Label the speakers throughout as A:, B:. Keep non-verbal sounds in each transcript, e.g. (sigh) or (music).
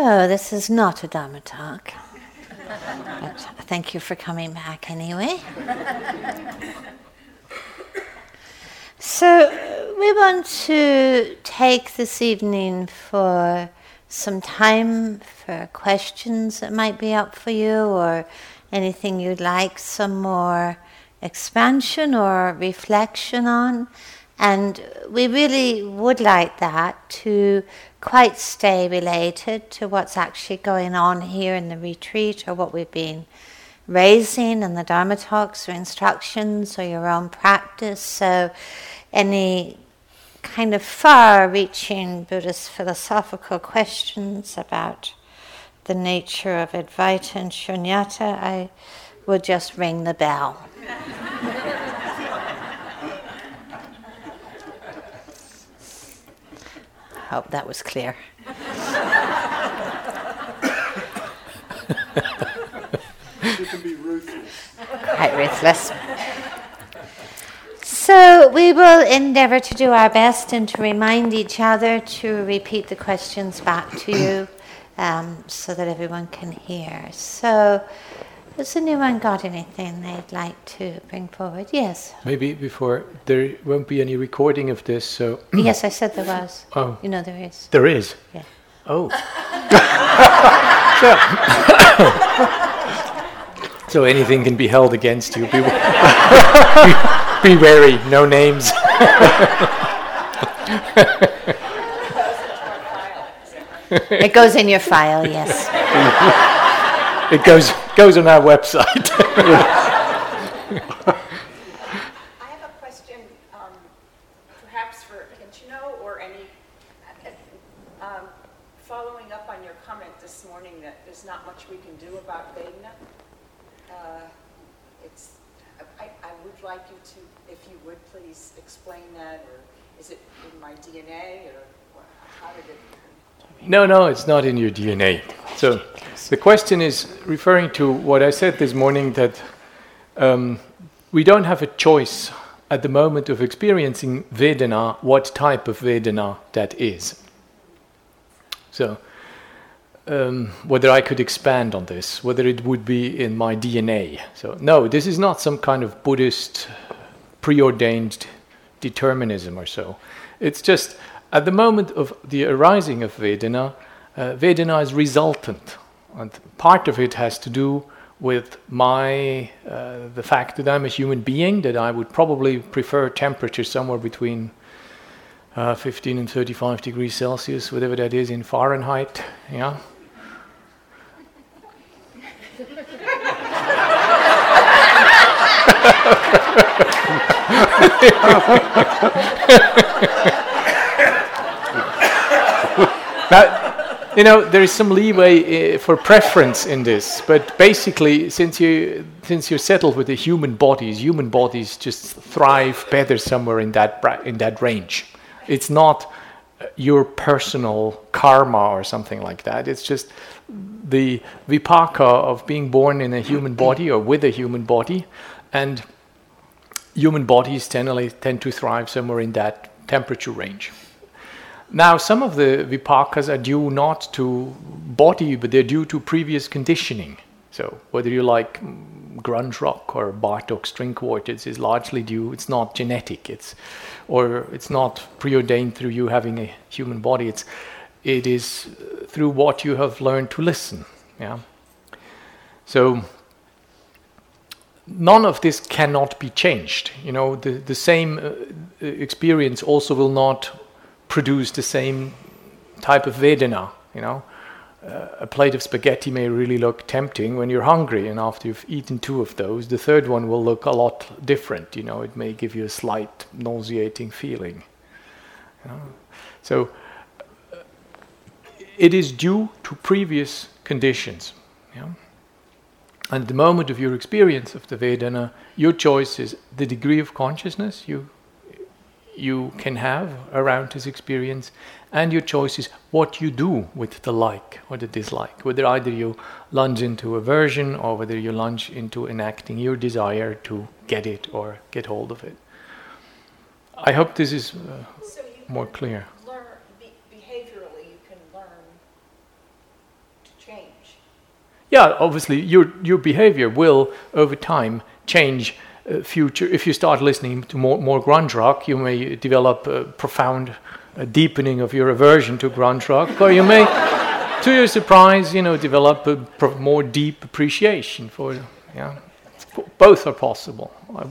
A: So, this is not a Dharma talk. but thank you for coming back anyway. So, we want to take this evening for some time for questions that might be up for you or anything you'd like some more expansion or reflection on. And we really would like that to quite stay related to what's actually going on here in the retreat or what we've been raising in the Dharma talks or instructions or your own practice. So, any kind of far reaching Buddhist philosophical questions about the nature of Advaita and Shunyata, I would just ring the bell. (laughs) Hope that was clear.
B: you can be ruthless.
A: Quite ruthless. So we will endeavour to do our best and to remind each other to repeat the questions back to you um, so that everyone can hear. So has anyone got anything they'd like to bring forward? Yes.
C: Maybe before there won't be any recording of this, so. (clears throat)
A: yes, I said there was. (clears throat)
C: Oh.
A: You know there is.
C: There is?
A: Yeah.
C: Oh. (laughs) so, (coughs) so anything can be held against you. Be, (laughs) be wary, no names. (laughs)
A: it goes in your file, yes.
C: It goes goes on our website. (laughs)
D: I have a question, um, perhaps for Akincano or any, um, following up on your comment this morning that there's not much we can do about Vedana. Uh, it's, I, I would like you to, if you would please explain that, or is it in my DNA, or how did it?
C: No, no, it's not in your DNA. So the question is referring to what I said this morning that um, we don't have a choice at the moment of experiencing Vedana, what type of Vedana that is. So, um, whether I could expand on this, whether it would be in my DNA. So, no, this is not some kind of Buddhist preordained determinism or so. It's just at the moment of the arising of Vedana, uh, Vedana is resultant. And part of it has to do with my uh, the fact that I'm a human being, that I would probably prefer temperature somewhere between uh, 15 and 35 degrees Celsius, whatever that is in Fahrenheit. Yeah. now, you know, there is some leeway uh, for preference in this, but basically, since you since you're settled with the human bodies, human bodies just thrive better somewhere in that in that range. It's not uh, your personal karma or something like that. It's just the vipaka of being born in a human body or with a human body, and human bodies generally tend to thrive somewhere in that temperature range. Now, some of the vipakas are due not to body, but they're due to previous conditioning. So, whether you like grunge rock or Bartok string quartets is largely due. It's not genetic. It's or it's not preordained through you having a human body. It's it is through what you have learned to listen. Yeah. So none of this cannot be changed. You know, the the same uh, experience also will not produce the same type of Vedana. You know, uh, a plate of spaghetti may really look tempting when you're hungry, and after you've eaten two of those, the third one will look a lot different. You know, it may give you a slight nauseating feeling. You know? So uh, it is due to previous conditions. Yeah? And at the moment of your experience of the Vedana, your choice is the degree of consciousness you you can have around this experience, and your choice is what you do with the like or the dislike. Whether either you lunge into aversion or whether you lunge into enacting your desire to get it or get hold of it. I hope this is uh,
D: so
C: more clear.
D: Learn, be, behaviorally, you can learn change.
C: Yeah, obviously, your your behavior will over time change. Uh, future, if you start listening to more more grunge rock, you may develop a profound uh, deepening of your aversion to grunge rock, or you may, (laughs) to your surprise, you know, develop a more deep appreciation for. Yeah, both are possible. I,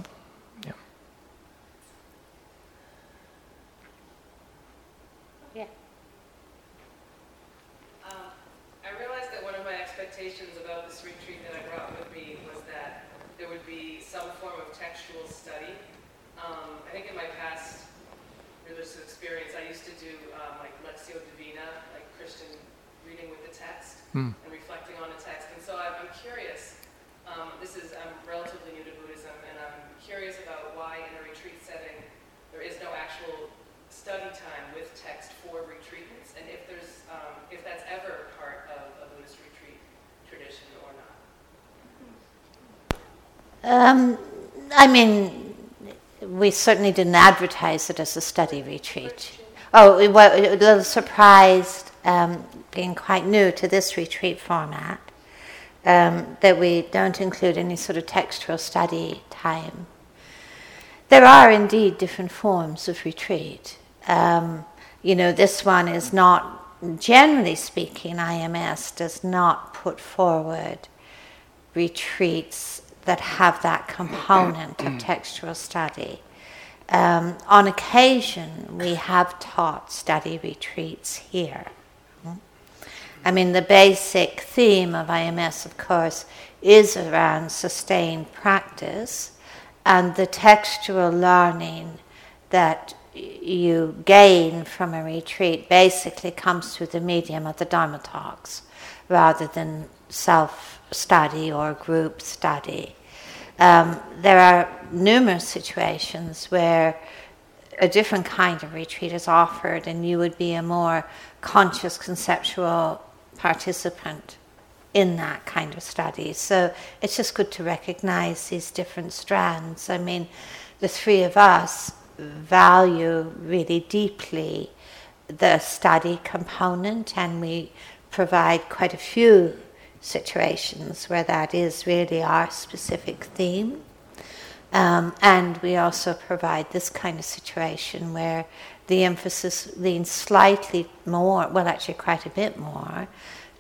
E: mm. and reflecting on the text. And so I'm, I'm curious. Um, this is I'm relatively new to Buddhism, and I'm curious about why in a retreat setting there is no actual study time with text for retreatants, and if there's um, if that's ever part of a Buddhist retreat tradition or not.
A: Um, I mean, we certainly didn't advertise it as a study retreat. Oh, we were a little surprised um, being quite new to this retreat format, um, that we don't include any sort of textual study time. There are indeed different forms of retreat. Um, you know, this one is not, generally speaking, IMS does not put forward retreats that have that component of textual study. Um, on occasion, we have taught study retreats here. I mean, the basic theme of IMS, of course, is around sustained practice and the textual learning that you gain from a retreat basically comes through the medium of the Dharma talks rather than self study or group study. Um, there are numerous situations where a different kind of retreat is offered, and you would be a more conscious conceptual participant in that kind of study. So it's just good to recognize these different strands. I mean, the three of us value really deeply the study component, and we provide quite a few situations where that is really our specific theme. Um, and we also provide this kind of situation where the emphasis leans slightly more, well, actually, quite a bit more,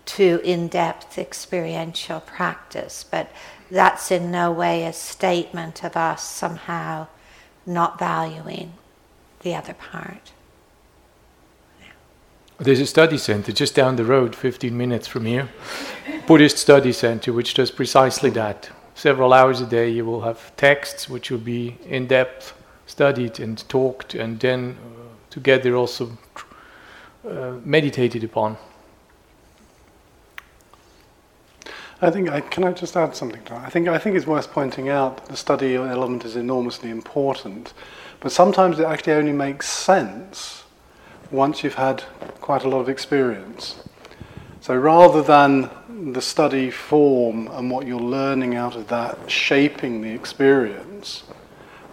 A: to in depth experiential practice. But that's in no way a statement of us somehow not valuing the other part.
C: There's a study center just down the road, 15 minutes from here, Buddhist study center, which does precisely that. Several hours a day, you will have texts which will be in depth studied and talked, and then together also uh, meditated upon.
B: I think I, can I just add something to that? I think I think it's worth pointing out that the study element is enormously important, but sometimes it actually only makes sense once you've had quite a lot of experience. So rather than the study form and what you're learning out of that shaping the experience,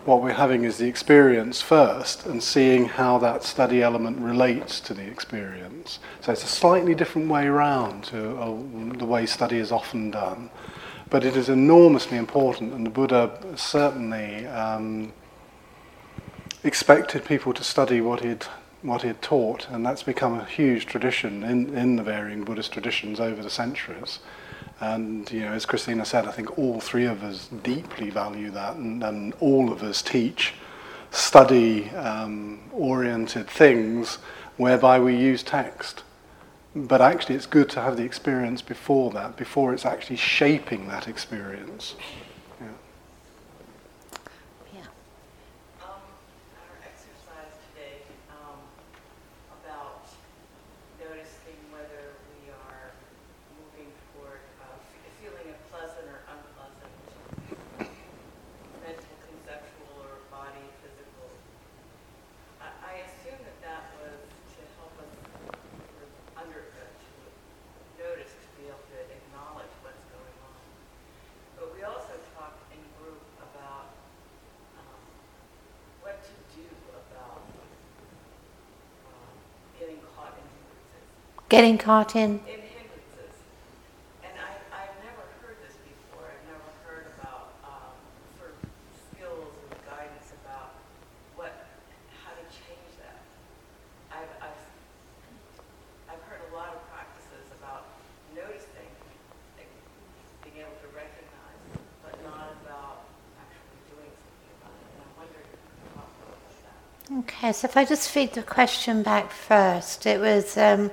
B: what we're having is the experience first and seeing how that study element relates to the experience. So it's a slightly different way around to uh, the way study is often done. But it is enormously important, and the Buddha certainly um, expected people to study what he'd, what he had taught, and that's become a huge tradition in, in the varying Buddhist traditions over the centuries. And you know, as Christina said, I think all three of us deeply value that, and, and all of us teach study-oriented um, things whereby we use text. But actually, it's good to have the experience before that, before it's actually shaping that experience.
A: getting caught in.
E: Hindrances.
F: And i've never heard this before. I've never heard about um, skills and guidance about what, how to change that. I've, I've, I've heard a lot of practices about noticing, being able to recognize,
A: Okay, so if I just feed the question back first, it was. Um,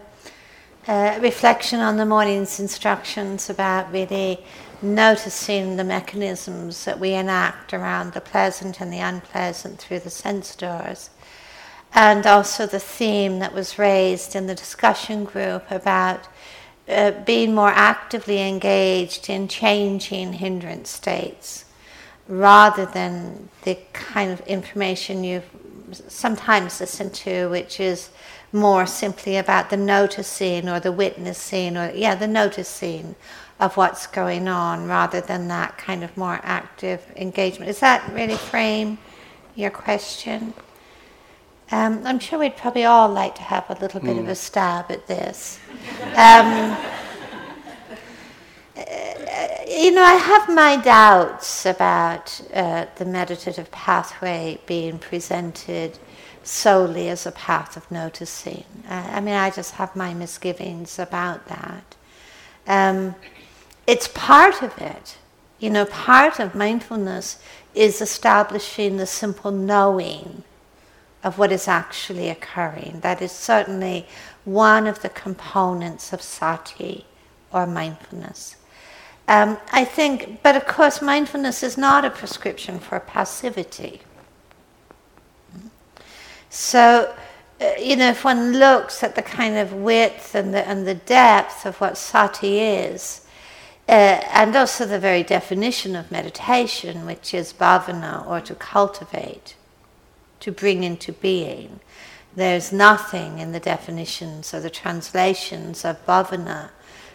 A: reflection on the morning's instructions about really noticing the mechanisms that we enact around the pleasant and the unpleasant through the sense doors. And also the theme that was raised in the discussion group about uh, being more actively engaged in changing hindrance states rather than the kind of information you've sometimes listen to, which is more simply about the noticing or the witnessing or, yeah, the noticing of what's going on rather than that kind of more active engagement. Does that really frame your question? Um, I'm sure we'd probably all like to have a little bit mm. of a stab at this. Um, you know, I have my doubts about uh, the meditative pathway being presented solely as a path of noticing. Uh, I mean, I just have my misgivings about that. Um, it's part of it. You know, part of mindfulness is establishing the simple knowing of what is actually occurring. That is certainly one of the components of sati or mindfulness. Um, I think, but of course, mindfulness is not a prescription for passivity. So, uh, you know, if one looks at the kind of width and the, and the depth of what sati is, uh, and also the very definition of meditation, which is bhavana or to cultivate, to bring into being. There's nothing in the definitions or the translations of bhavana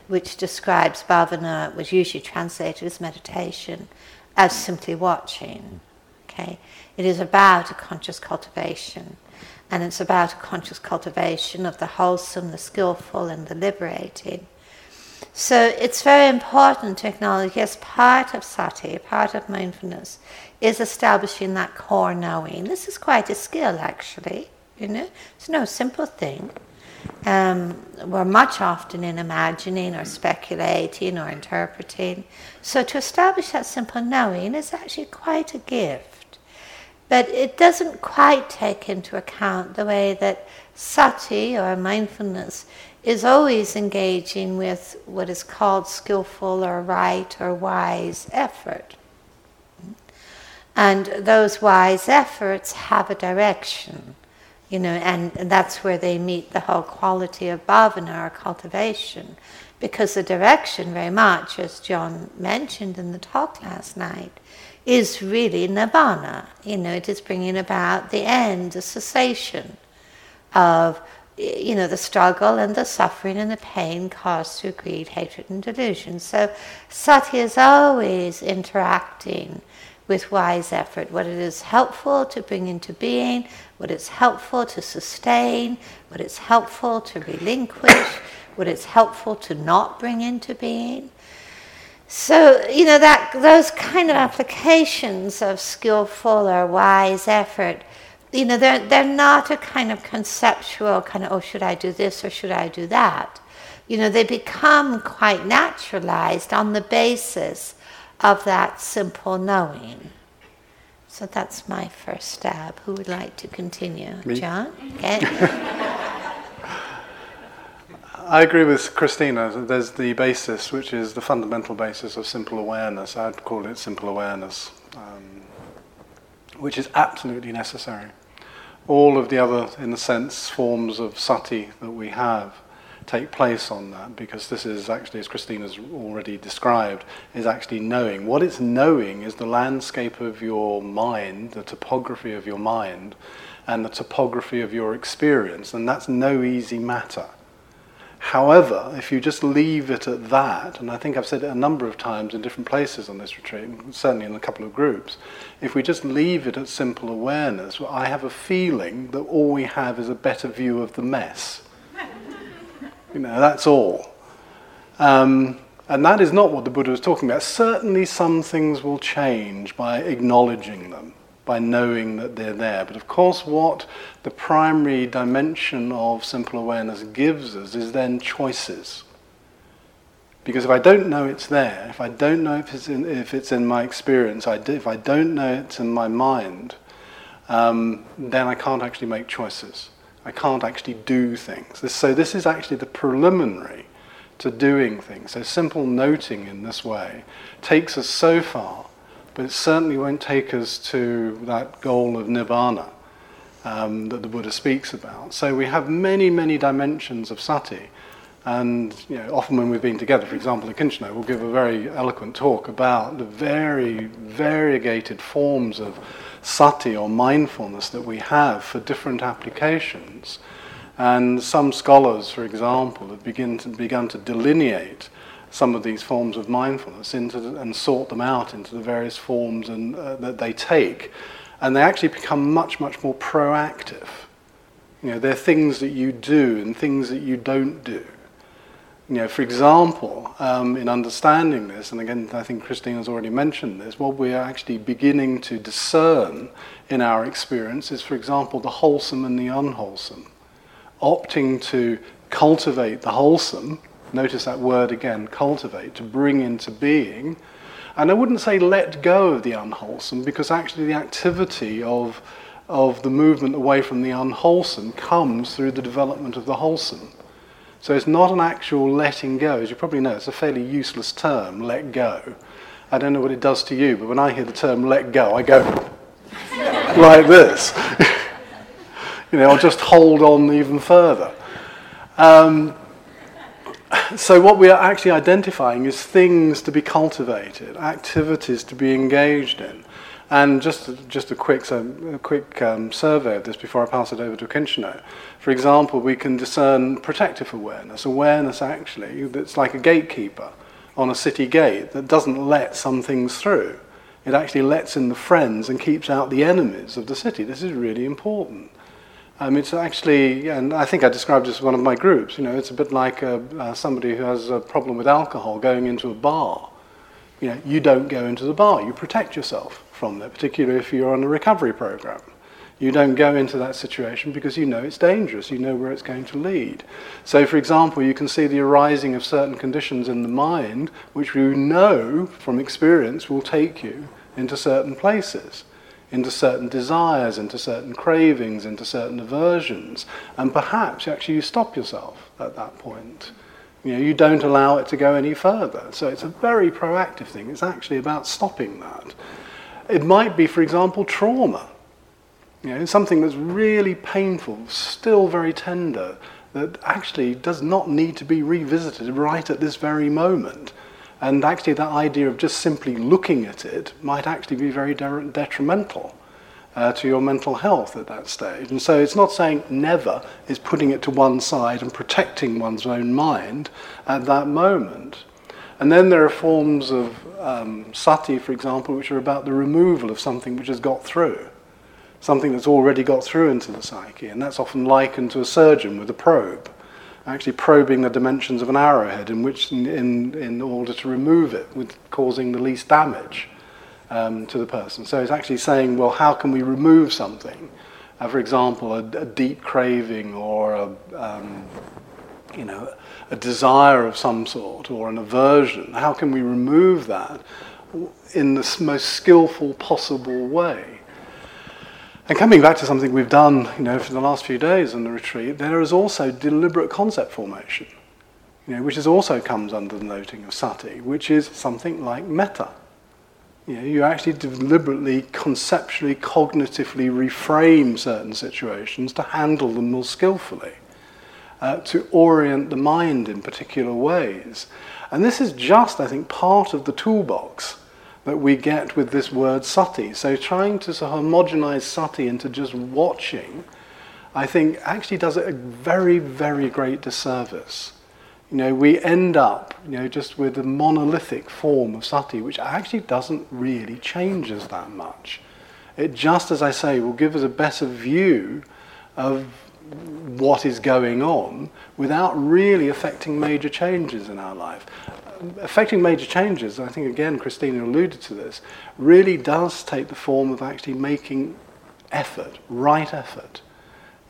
A: which describes bhavana, was usually translated as meditation, as simply watching. Okay? It is about a conscious cultivation. And it's about a conscious cultivation of the wholesome, the skillful, and the liberating. So it's very important to acknowledge yes, part of sati, part of mindfulness, is establishing that core knowing. This is quite a skill, actually. You know, it's no simple thing. Um, we're much often in imagining or speculating or interpreting. So to establish that simple knowing is actually quite a gift. But it doesn't quite take into account the way that sati or mindfulness is always engaging with what is called skillful or right or wise effort. And those wise efforts have a direction, you know, and, that's where they meet the whole quality of bhavana or cultivation. Because the direction, very much, as John mentioned in the talk last night, is really nirvana. You know, it is bringing about the end, the cessation of you know, the struggle and the suffering and the pain caused through greed, hatred, and delusion. So sati is always interacting with wise effort, what it is helpful to bring into being, what it's helpful to sustain, what it's helpful to relinquish, what it's helpful to not bring into being. So, you know, that those kind of applications of skillful or wise effort, you know, they're, they're not a kind of conceptual kind of, oh, should I do this or should I do that? You know, they become quite naturalized on the basis of that simple knowing. So that's my first stab. Who would like to continue?
B: Me?
A: John? Okay. (laughs)
B: I agree with Christina. There's the basis, which is the fundamental basis of simple awareness. I'd call it simple awareness, um, which is absolutely necessary. All of the other, in a sense, forms of sati that we have take place on that because this is actually, as Christina's already described, is actually knowing. What it's knowing is the landscape of your mind, the topography of your mind, and the topography of your experience, and that's no easy matter. However, if you just leave it at that, and I think I've said it a number of times in different places on this retreat, certainly in a couple of groups, if we just leave it at simple awareness, I have a feeling that all we have is a better view of the mess. You know, that's all. Um, and that is not what the Buddha was talking about. Certainly, some things will change by acknowledging them, by knowing that they're there. But of course, what the primary dimension of simple awareness gives us is then choices. Because if I don't know it's there, if I don't know if it's in, if it's in my experience, I do, if I don't know it's in my mind, um, then I can't actually make choices. I can't actually do things. So this is actually the preliminary to doing things. So simple noting in this way takes us so far, but it certainly won't take us to that goal of nirvana um, that the Buddha speaks about. So we have many, many dimensions of sati. And you know, often when we've been together, for example, at Kinchner, we'll give a very eloquent talk about the very variegated forms of sati or mindfulness that we have for different applications. And some scholars, for example, have begin to, begun to delineate some of these forms of mindfulness into the, and sort them out into the various forms and, uh, that they take. And they actually become much, much more proactive. You know, they're things that you do and things that you don't do. You know, for example, um, in understanding this, and again, I think Christine has already mentioned this, what we are actually beginning to discern in our experience is, for example, the wholesome and the unwholesome. Opting to cultivate the wholesome, notice that word again, cultivate, to bring into being. And I wouldn't say let go of the unwholesome, because actually the activity of, of the movement away from the unwholesome comes through the development of the wholesome. So it's not an actual letting go. As you probably know, it's a fairly useless term, let go. I don't know what it does to you, but when I hear the term let go, I go (laughs) like this. (laughs) you know, I'll just hold on even further. Um, so what we are actually identifying is things to be cultivated, activities to be engaged in. And just, just a quick, so, a quick um, survey of this before I pass it over to Akincano. For example, we can discern protective awareness, awareness actually that's like a gatekeeper on a city gate that doesn't let some things through. It actually lets in the friends and keeps out the enemies of the city. This is really important. Um, it's actually, and I think I described this as one of my groups, you know, it's a bit like a, uh, somebody who has a problem with alcohol going into a bar. You know, you don't go into the bar, you protect yourself from that, particularly if you're on a recovery program. You don't go into that situation because you know it's dangerous, you know where it's going to lead. So, for example, you can see the arising of certain conditions in the mind, which you know from experience will take you into certain places, into certain desires, into certain cravings, into certain aversions. And perhaps actually you stop yourself at that point. You know, you don't allow it to go any further. So it's a very proactive thing. It's actually about stopping that. It might be, for example, trauma. You know, something that's really painful, still very tender, that actually does not need to be revisited right at this very moment. And actually, that idea of just simply looking at it might actually be very de- detrimental uh, to your mental health at that stage. And so, it's not saying never, it's putting it to one side and protecting one's own mind at that moment. And then there are forms of um, sati, for example, which are about the removal of something which has got through, something that's already got through into the psyche. And that's often likened to a surgeon with a probe, actually probing the dimensions of an arrowhead in, which, in, in, order to remove it, with causing the least damage um, to the person. So it's actually saying, well, how can we remove something? Uh, for example, a, a, deep craving or a, um, you know, a desire of some sort or an aversion, how can we remove that in the most skillful possible way? And coming back to something we've done, you know, for the last few days in the retreat, there is also deliberate concept formation, you know, which is also comes under the noting of sati, which is something like metta. You, know, you actually deliberately, conceptually, cognitively reframe certain situations to handle them more skillfully uh, to orient the mind in particular ways. And this is just, I think, part of the toolbox that we get with this word sati. So trying to sort of homogenize sati into just watching, I think actually does it a very, very great disservice. You know, we end up, you know, just with a monolithic form of sati, which actually doesn't really change us that much. It just, as I say, will give us a better view of what is going on without really affecting major changes in our life. Affecting major changes, I think again Christina alluded to this, really does take the form of actually making effort, right effort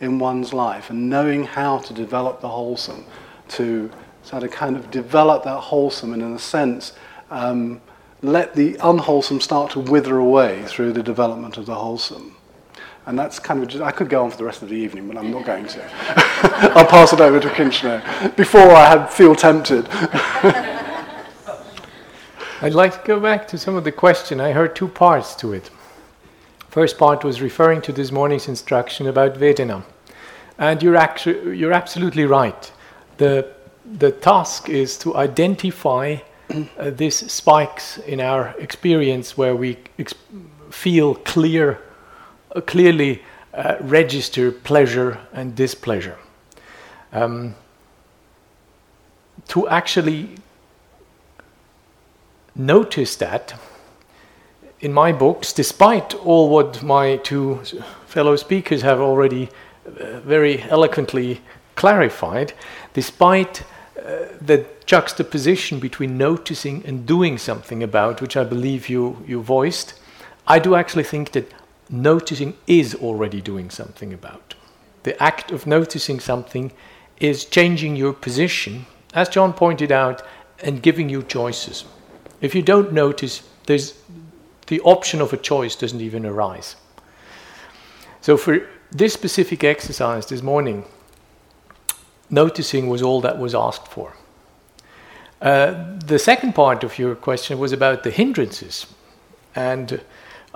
B: in one's life and knowing how to develop the wholesome, to sort of kind of develop that wholesome and in a sense um, let the unwholesome start to wither away through the development of the wholesome. And that's kind of, just, I could go on for the rest of the evening, but I'm not going to. (laughs) I'll pass it over to Kinch before I feel tempted. (laughs)
C: I'd like to go back to some of the question. I heard two parts to it. First part was referring to this morning's instruction about Vedana. And you're, actu- you're absolutely right. The, the task is to identify uh, these spikes in our experience where we ex- feel clear, clearly uh, register pleasure and displeasure. Um, to actually notice that in my books, despite all what my two fellow speakers have already uh, very eloquently clarified, despite uh, the juxtaposition between noticing and doing something about, which I believe you, you voiced, I do actually think that noticing is already doing something about. The act of noticing something is changing your position, as John pointed out, and giving you choices. If you don't notice, there's the option of a choice doesn't even arise. So for this specific exercise this morning, noticing was all that was asked for. Uh, the second part of your question was about the hindrances. And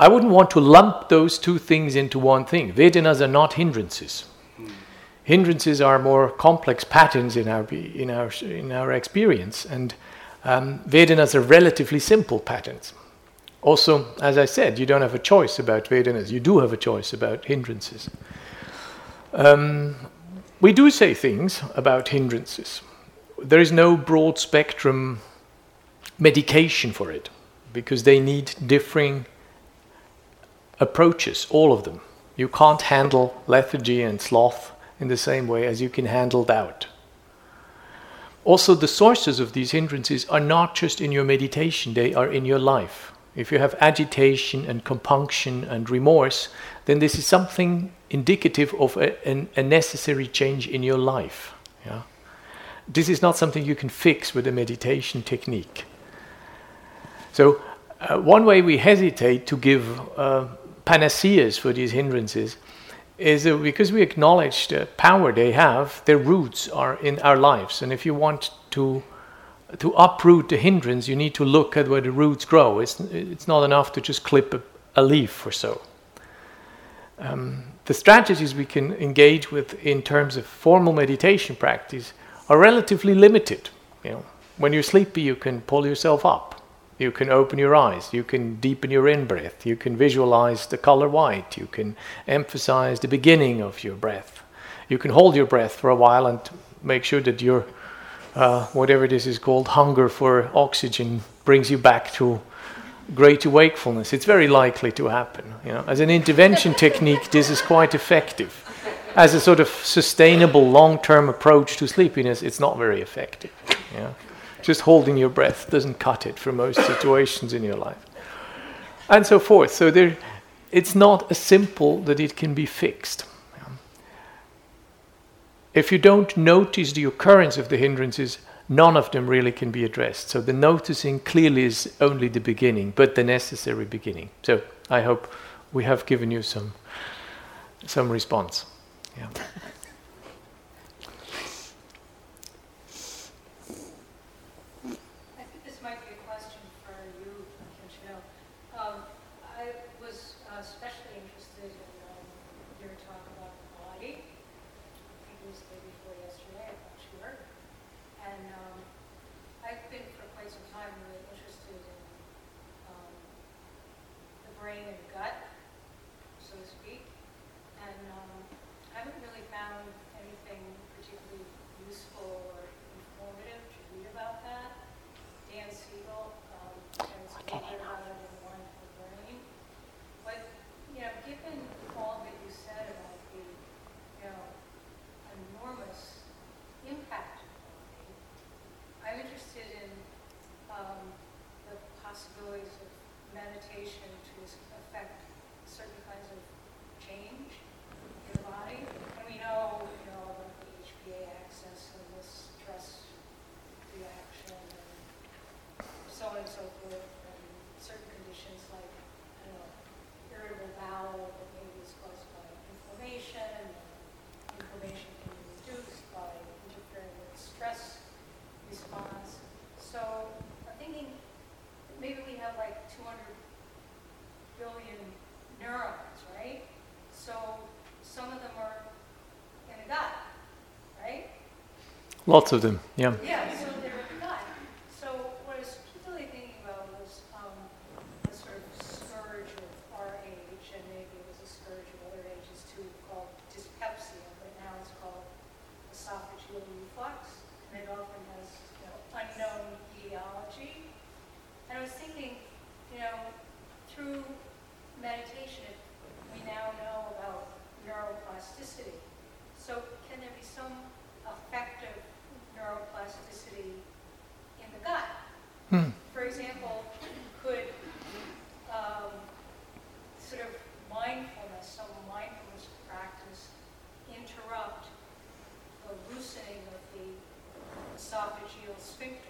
C: I wouldn't want to lump those two things into one thing. Vedanas are not hindrances. Hindrances are more complex patterns in our, in our, in our experience. And um, Vedanas are relatively simple patterns. Also, as I said, you don't have a choice about Vedanas, you do have a choice about hindrances. Um, we do say things about hindrances. There is no broad spectrum medication for it because they need differing approaches, all of them. You can't handle lethargy and sloth in the same way as you can handle doubt. Also, the sources of these hindrances are not just in your meditation, they are in your life. If you have agitation and compunction and remorse, then this is something indicative of a, a necessary change in your life. Yeah? This is not something you can fix with a meditation technique. So, uh, one way we hesitate to give uh, panaceas for these hindrances is uh, because we acknowledge the power they have, their roots are in our lives. And if you want to to uproot the hindrance, you need to look at where the roots grow. It's, it's not enough to just clip a, a leaf or so. Um, the strategies we can engage with in terms of formal meditation practice are relatively limited. You know, when you're sleepy, you can pull yourself up. You can open your eyes. You can deepen your in breath. You can visualize the color white. You can emphasize the beginning of your breath. You can hold your breath for a while and make sure that your uh, whatever this is called, hunger for oxygen brings you back to greater wakefulness. It's very likely to happen. You know, as an intervention technique, this is quite effective. As a sort of sustainable long-term approach to sleepiness, it's not very effective. Know? Just holding your breath doesn't cut it for most situations in your life, and so forth. So there, it's not as simple that it can be fixed if you don't notice the occurrence of the hindrances, none of them really can be addressed. So the noticing clearly is only the beginning, but the necessary beginning. So I hope we have given you some some response. Yeah.
G: certain conditions like, I don't know, irritable bowel that maybe is caused by inflammation, and inflammation can be reduced by interfering with stress response. So I'm thinking maybe we have like 200 billion neurons, right? So some of them are in the gut, right?
C: Lots of them, yeah.
G: Yeah, so they're not. So what I was particularly thinking about was um, a sort of scourge of our age, and maybe it was a scourge of other ages too, called dyspepsia, but now it's called esophageal reflux, and it often has you know, unknown etiology. And I was thinking, you know, through meditation, we now know about neuroplasticity. So can there be some effective neuroplasticity in the gut?
C: Hmm.
G: For example, could um, sort of mindfulness, some mindfulness practice interrupt the loosening of the esophageal sphincter that causes reflux?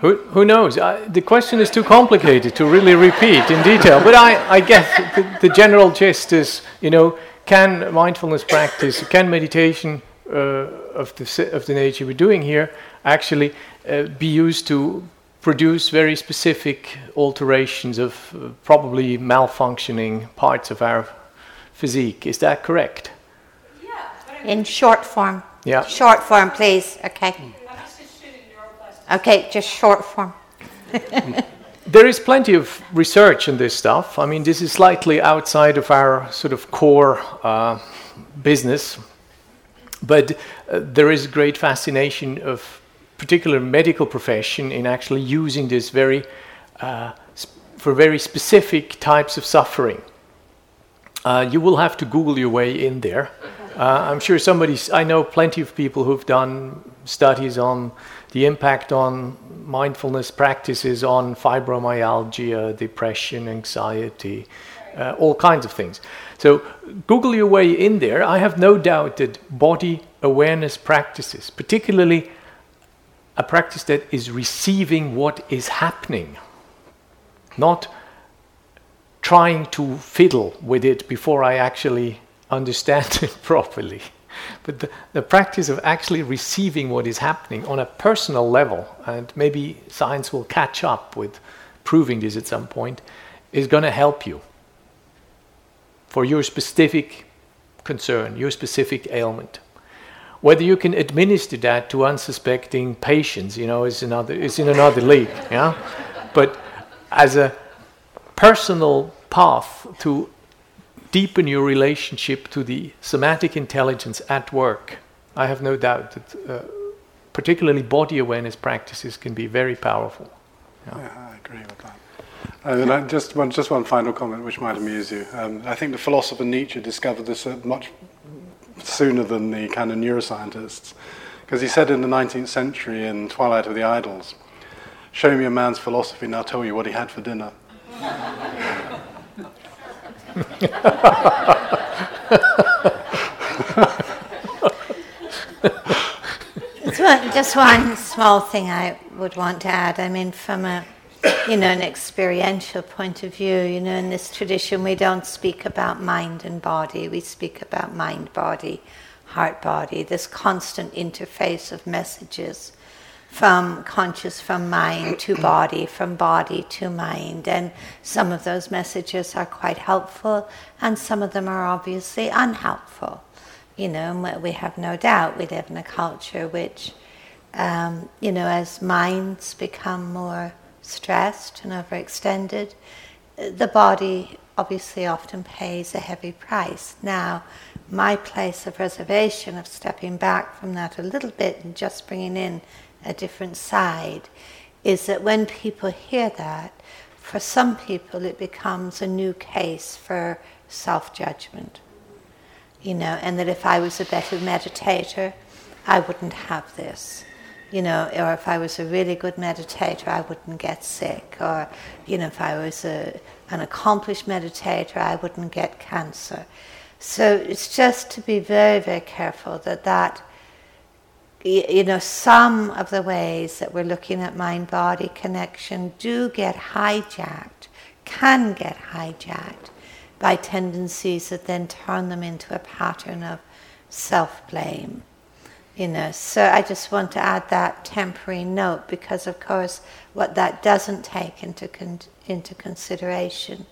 C: Who, who knows? I, the question is too complicated to really repeat in detail. But I, I guess the, the general gist is, you know, can mindfulness practice, can meditation uh, of, the, of the nature we're doing here actually uh, be used to produce very specific alterations of uh, probably malfunctioning parts of our physique? Is that correct?
G: Yeah,
A: In short form.
C: Yeah.
A: Short form, please. Okay.
G: I'm just interested in neuroplasticity.
A: Okay, just short form. (laughs)
C: There is plenty of research in this stuff. I mean, this is slightly outside of our sort of core uh, business, but uh, there is great fascination of particular medical profession in actually using this very uh, for very specific types of suffering. Uh, you will have to Google your way in there. Uh, I'm sure somebody's. I know plenty of people who've done studies on the impact on mindfulness practices on fibromyalgia, depression, anxiety, uh, all kinds of things. So Google your way in there. I have no doubt that body awareness practices, particularly a practice that is receiving what is happening, not trying to fiddle with it before I actually understand (laughs) it properly. But the, the practice of actually receiving what is happening on a personal level, and maybe science will catch up with proving this at some point, is going to help you for your specific concern, your specific ailment. Whether you can administer that to unsuspecting patients, you know, is another is in another league. Yeah, but as a personal path to deepen your relationship to the somatic intelligence at work, I have no doubt that uh, particularly body awareness practices can be very powerful.
B: Yeah, I agree with that. Uh, and I, just one, just one final comment, which might amuse you. Um, I think the philosopher Nietzsche discovered this uh, much sooner than the kind of neuroscientists, because he said in the 19th century in Twilight of the Idols, "Show me a man's philosophy, and I'll tell you what he had for dinner." (laughs)
A: Just one, small thing I would want to add. I mean, from a you know an experiential point of view, you know, in this tradition we don't speak about mind and body. We speak about mind, body, heart, body. This constant interface of messages from conscious from mind to body, from body to mind, and some of those messages are quite helpful, and some of them are obviously unhelpful you know, we have no doubt we live in a culture which, um, you know, as minds become more stressed and overextended, the body obviously often pays a heavy price. Now, my place of reservation, of stepping back from that a little bit and just bringing in a different side, is that when people hear that, for some people it becomes a new case for self judgment you know, and that if I was a better meditator, I wouldn't have this, you know, or if I was a really good meditator, I wouldn't get sick, or, you know, if I was a, an accomplished meditator, I wouldn't get cancer. So it's just to be very, very careful that that, you know, some of the ways that we're looking at mind body connection do get hijacked, can get hijacked by tendencies that then turn them into a pattern of self blame. You know, so I just want to add that temporary note because, of course, what that doesn't take into con- into consideration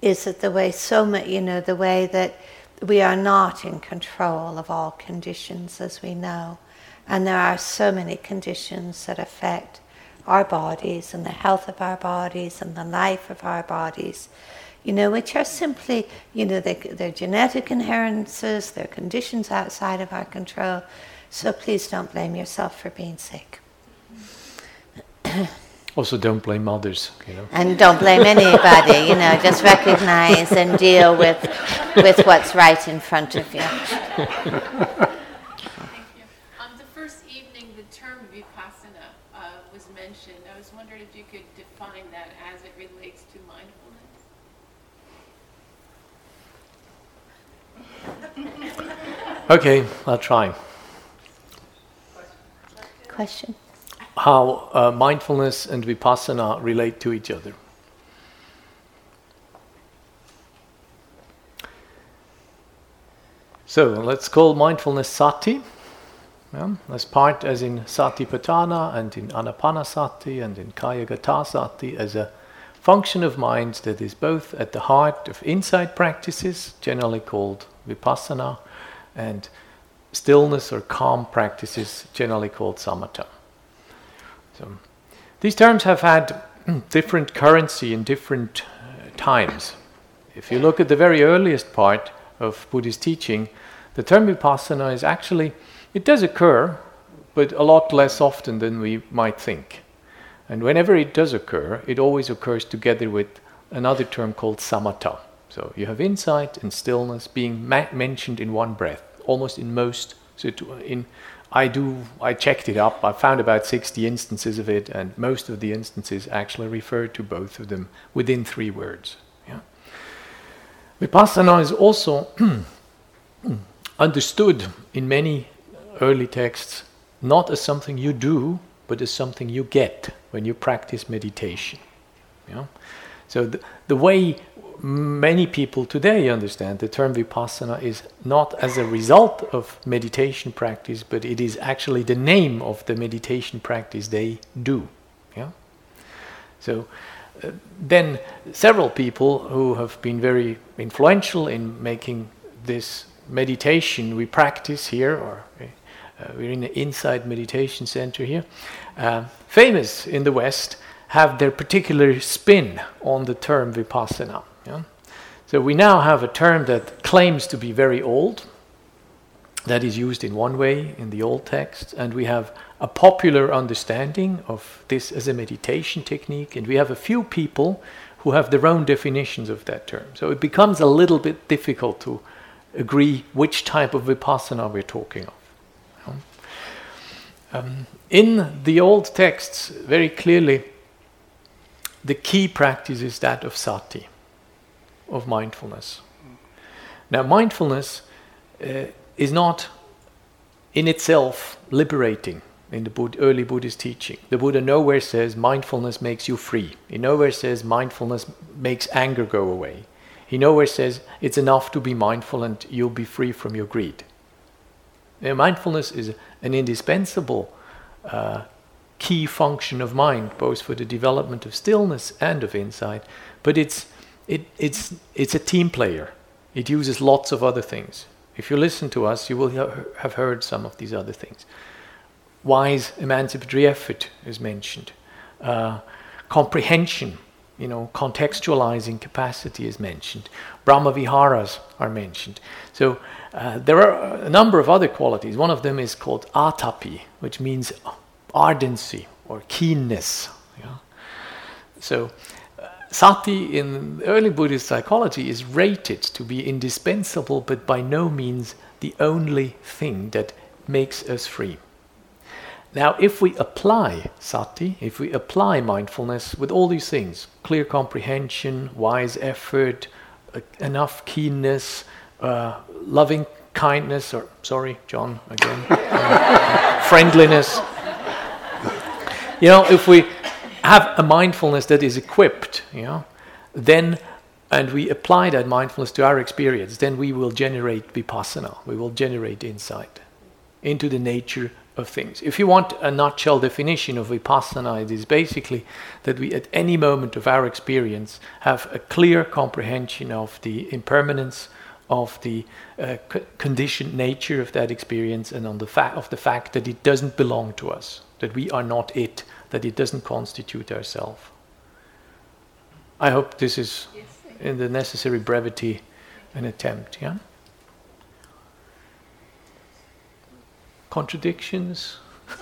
A: is that the way so much, you know, the way that we are not in control of all conditions, as we know, and there are so many conditions that affect our bodies and the health of our bodies and the life of our bodies you know, which are simply, you know, they, they're genetic inheritances, they're conditions outside of our control. So please don't blame yourself for being sick. (clears throat)
C: also, don't blame others, you know.
A: And don't blame anybody, you know, just recognize and deal with, with what's right in front of you. (laughs)
H: Thank you. On the first evening, the term vipassana uh, was mentioned. I was wondering if you could define that as it relates to mindfulness.
C: Okay, I'll try.
A: Question?
C: How uh, mindfulness and vipassana relate to each other. So let's call mindfulness sati. Yeah, as part as in satipatthana and in anapanasati and in kayagata as a function of mind that is both at the heart of insight practices, generally called vipassana, and stillness or calm practices, generally called samatha. So, these terms have had (clears throat) different currency in different uh, times. If you look at the very earliest part of Buddhist teaching, the term vipassana is actually, it does occur, but a lot less often than we might think. And whenever it does occur, it always occurs together with another term called samatha. So you have insight and stillness being ma- mentioned in one breath almost in most. So in I do I checked it up. I found about 60 instances of it, and most of the instances actually refer to both of them within three words. Yeah. Vipassana is also (clears throat) understood in many early texts not as something you do, but as something you get when you practice meditation. Yeah? So the, the way many people today understand the term vipassana is not as a result of meditation practice, but it is actually the name of the meditation practice they do. Yeah. So uh, then several people who have been very influential in making this meditation we practice here, or uh, we're in the Insight Meditation Center here, uh, famous in the West, have their particular spin on the term vipassana. Yeah? So we now have a term that claims to be very old, that is used in one way in the old text, and we have a popular understanding of this as a meditation technique, and we have a few people who have their own definitions of that term. So it becomes a little bit difficult to agree which type of vipassana we're talking of. Um, in the old texts, very clearly, the key practice is that of sati of mindfulness. Now, mindfulness uh, is not in itself liberating in the Bud- early Buddhist teaching. The Buddha nowhere says mindfulness makes you free. He nowhere says mindfulness makes anger go away. He nowhere says it's enough to be mindful and you'll be free from your greed. Now, mindfulness is an indispensable uh, key function of mind, both for the development of stillness and of insight, but it's it, it's, it's a team player. It uses lots of other things. If you listen to us, you will have heard some of these other things. Wise emancipatory effort is mentioned. Uh, comprehension, you know, contextualizing capacity is mentioned. Brahma viharas are mentioned. So uh, there are a number of other qualities. One of them is called atapi, which means ardency or keenness. Yeah? So Sati in early Buddhist psychology is rated to be indispensable, but by no means the only thing that makes us free. Now, if we apply sati, if we apply mindfulness with all these things clear comprehension, wise effort, uh, enough keenness, uh, loving kindness, or sorry, John, again, (laughs) uh, friendliness. You know, if we have a mindfulness that is equipped, you know, then and we apply that mindfulness to our experience, then we will generate vipassana. We will generate insight into the nature of things. If you want a nutshell definition of vipassana, it is basically that we, at any moment of our experience, have a clear comprehension of the impermanence of the uh, c- conditioned nature of that experience and on the fa- of the fact that it doesn't belong to us, that we are not it, that it doesn't constitute ourselves. I hope this is in the necessary brevity an attempt, yeah? Contradictions? (laughs)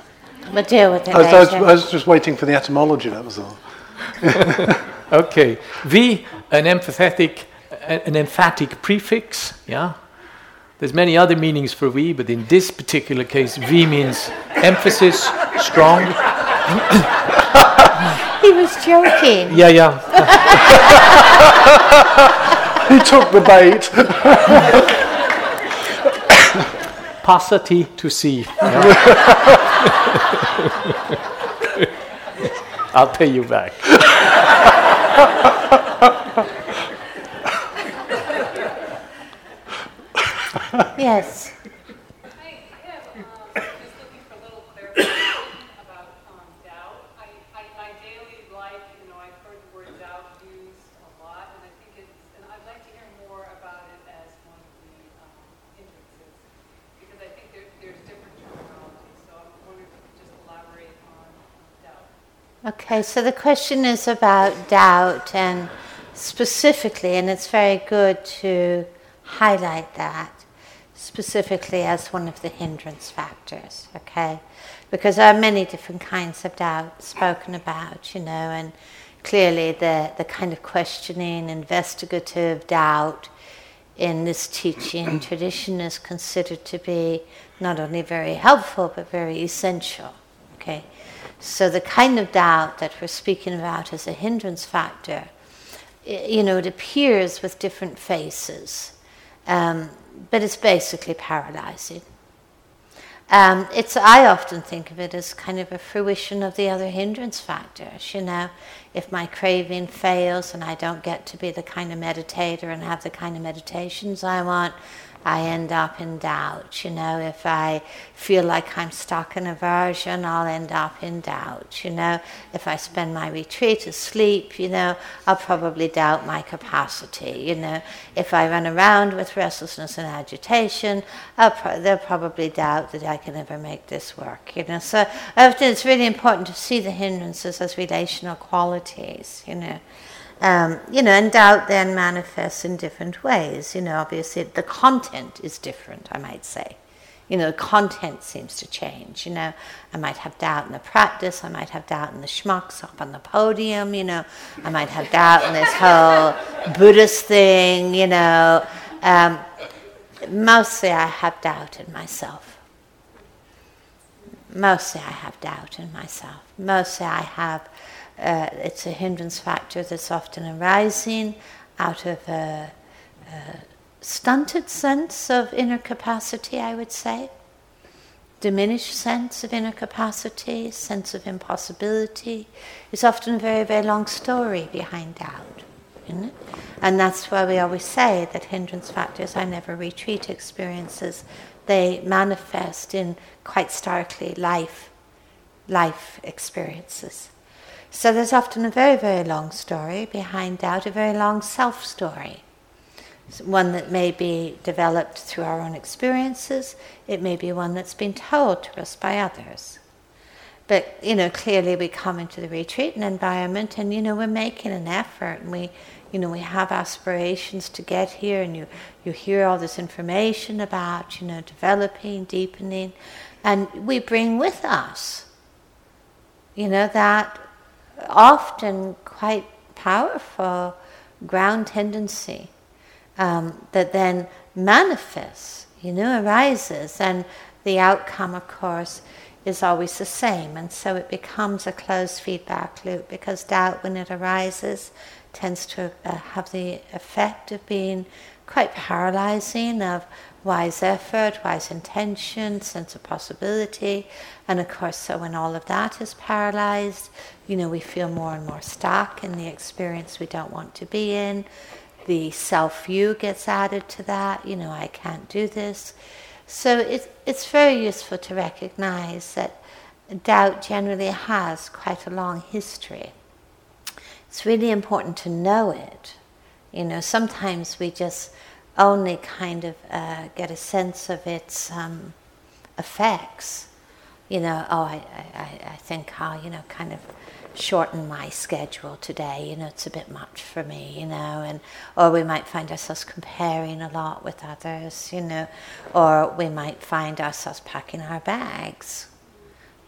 A: We'll deal with it
B: I was, I, was. I was just waiting for the etymology, that was all. (laughs)
C: Okay. V, an emphatic, an emphatic prefix, yeah? There's many other meanings for V, but in this particular case, V means emphasis, strong.
A: He was joking.
C: Yeah, yeah.
B: He took the bait.
C: Passati to see. yeah. I'll pay you back. (laughs)
A: Yes.
G: I have, um, just looking for a little clarification about um, doubt. I, I, my daily life, you know, I've heard the word doubt used a lot, and I think it's, and I'd like to hear more about it as one of the um, hindrances, because I think there, there's different terminology, so I'm wondering if you could just elaborate on doubt.
A: Okay, so the question is about doubt and specifically, and it's very good to highlight that specifically as one of the hindrance factors, okay? Because there are many different kinds of doubt spoken about, you know, and clearly the, the kind of questioning, investigative doubt in this teaching (clears throat) tradition is considered to be not only very helpful but very essential, okay? So the kind of doubt that we're speaking about as a hindrance factor, i- you know, it appears with different faces, um, but it's basically paralyzing. Um, it's I often think of it as kind of a fruition of the other hindrance factors. You know, if my craving fails and I don't get to be the kind of meditator and have the kind of meditations I want, I end up in doubt. You know, if I feel like I'm stuck in aversion, I'll end up in doubt. You know, if I spend my retreat asleep, you know, I'll probably doubt my capacity. You know, if I run around with restlessness and agitation, I'll pro- they'll probably doubt that I can ever make this work. You know, so often it's really important to see the hindrances as relational qualities. You know. Um, you know, and doubt then manifests in different ways. You know, obviously the content is different, I might say. You know, the content seems to change. You know, I might have doubt in the practice, I might have doubt in the schmucks up on the podium, you know, I might have doubt in this whole Buddhist thing, you know. Um, mostly I have doubt in myself. Mostly I have doubt in myself. Mostly I have uh, it's a hindrance factor that's often arising out of a, a stunted sense of inner capacity, I would say. Diminished sense of inner capacity, sense of impossibility. It's often a very, very long story behind doubt. Isn't it? And that's why we always say that hindrance factors are never retreat experiences. They manifest in quite starkly life, life experiences. So there's often a very, very long story behind doubt, a very long self story. One that may be developed through our own experiences, it may be one that's been told to us by others. But, you know, clearly we come into the retreat and environment and, you know, we're making an effort and we, you know, we have aspirations to get here and you, you hear all this information about, you know, developing, deepening, and we bring with us, you know, that often quite powerful ground tendency um, that then manifests, you know, arises, and the outcome, of course, is always the same. And so it becomes a closed feedback loop because doubt, when it arises, tends to uh, have the effect of being quite paralyzing of wise effort, wise intention, sense of possibility. And of course, so when all of that is paralyzed, you know, we feel more and more stuck in the experience we don't want to be in. the self you gets added to that. You know, I can't do this. So it's, it's very useful to recognize that doubt generally has quite a long history. It's really important to know it. You know, sometimes we just only kind of uh, get a sense of its um, effects. You know, oh, I, I, I think I'll, you know, kind of shorten my schedule today. You know, it's a bit much for me. You know, and or we might find ourselves comparing a lot with others. You know, or we might find ourselves packing our bags.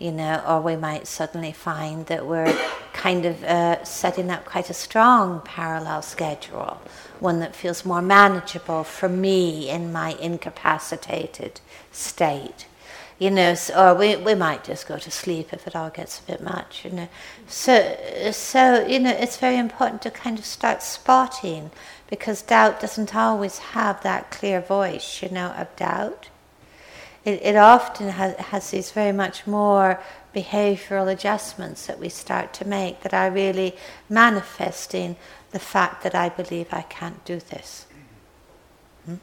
A: You know, or we might suddenly find that we're kind of uh, setting up quite a strong parallel schedule, one that feels more manageable for me in my incapacitated state you know, so, or we, we might just go to sleep if it all gets a bit much, you know. So, so, you know, it's very important to kind of start spotting because doubt doesn't always have that clear voice, you know, of doubt. It, it often has, has these very much more behavioral adjustments that we start to make that are really manifesting the fact that I believe I can't do this.
B: Hmm?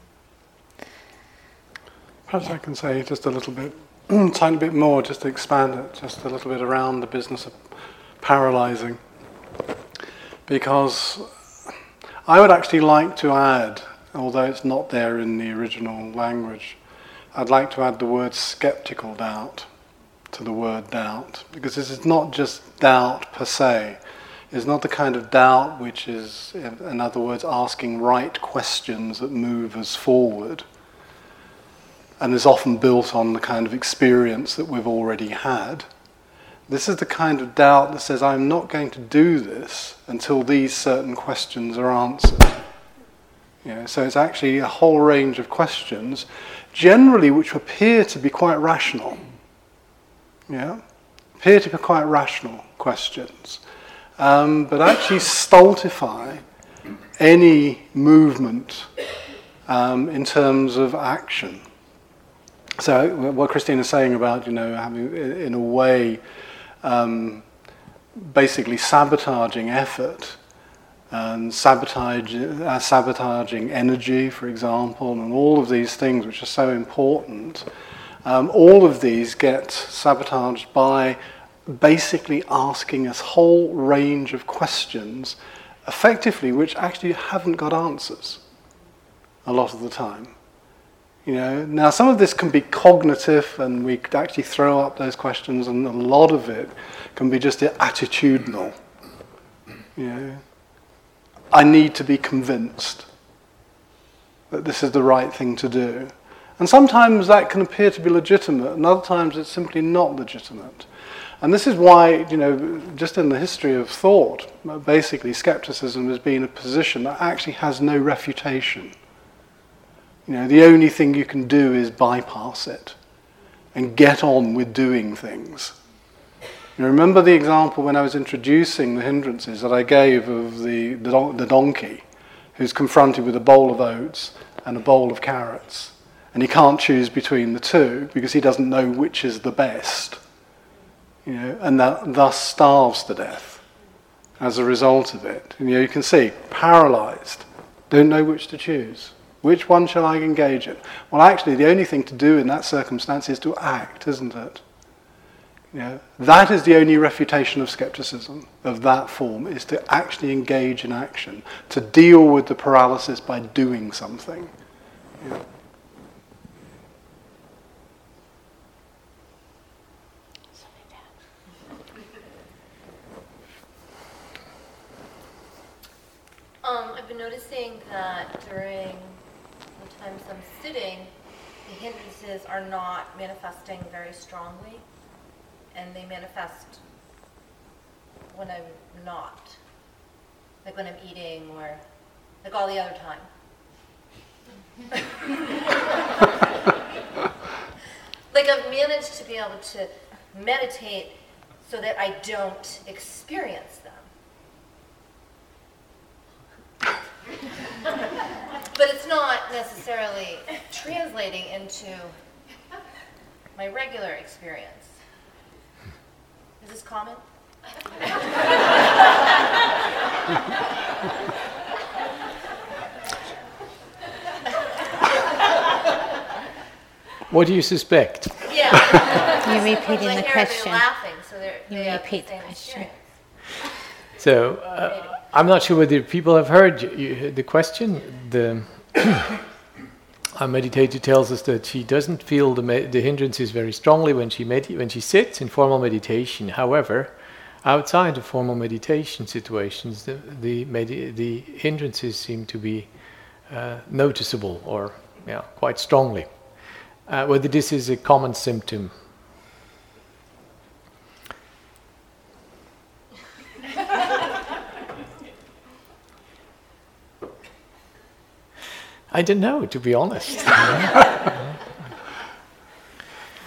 B: Perhaps yeah. I can say just a little bit (clears throat) tiny bit more, just to expand it just a little bit around the business of paralyzing. Because I would actually like to add, although it's not there in the original language, I'd like to add the word skeptical doubt to the word doubt. Because this is not just doubt per se. It's not the kind of doubt which is, in other words, asking right questions that move us forward and is often built on the kind of experience that we've already had. This is the kind of doubt that says, I'm not going to do this until these certain questions are answered. You know, so it's actually a whole range of questions, generally which appear to be quite rational. Yeah? Appear to be quite rational questions. Um, but actually stultify any movement um, in terms of action. So what Christine is saying about, you know, having in a way, um, basically sabotaging effort and sabotage, uh, sabotaging energy, for example, and all of these things which are so important. Um, all of these get sabotaged by basically asking a whole range of questions, effectively, which actually haven't got answers a lot of the time. You know, now some of this can be cognitive, and we could actually throw up those questions, and a lot of it can be just attitudinal. You know, I need to be convinced that this is the right thing to do. And sometimes that can appear to be legitimate, and other times it's simply not legitimate. And this is why, you know, just in the history of thought, basically skepticism has been a position that actually has no refutation. You know, the only thing you can do is bypass it and get on with doing things. You remember the example when I was introducing the hindrances that I gave of the, the, don- the donkey who's confronted with a bowl of oats and a bowl of carrots. And he can't choose between the two because he doesn't know which is the best. You know, and that thus starves to death as a result of it. And, you know, you can see, paralyzed, don't know which to choose. Which one shall I engage in? Well, actually, the only thing to do in that circumstance is to act, isn't it? That is the only refutation of skepticism of that form, is to actually engage in action, to deal with the paralysis by doing something.
I: Um, I've been noticing that during the times I'm sitting, the hindrances are not manifesting very strongly, and they manifest when I'm not, like when I'm eating or like all the other time. (laughs) like I've managed to be able to meditate so that I don't experience them. but it's not necessarily translating into my regular experience. Is this common?
C: what do you suspect?
I: Yeah.
A: You're repeating the,
I: the
A: question.
I: Laughing, so
A: you repeat the,
I: the
A: question.
I: Experience.
C: So uh, I'm not sure whether people have heard you, you, the question. The our meditator tells us that she doesn't feel the, me- the hindrances very strongly when she med- when she sits in formal meditation. However, outside of formal meditation situations, the the, medi- the hindrances seem to be uh, noticeable or yeah, quite strongly. Uh, whether this is a common symptom I don't know, to be honest. (laughs)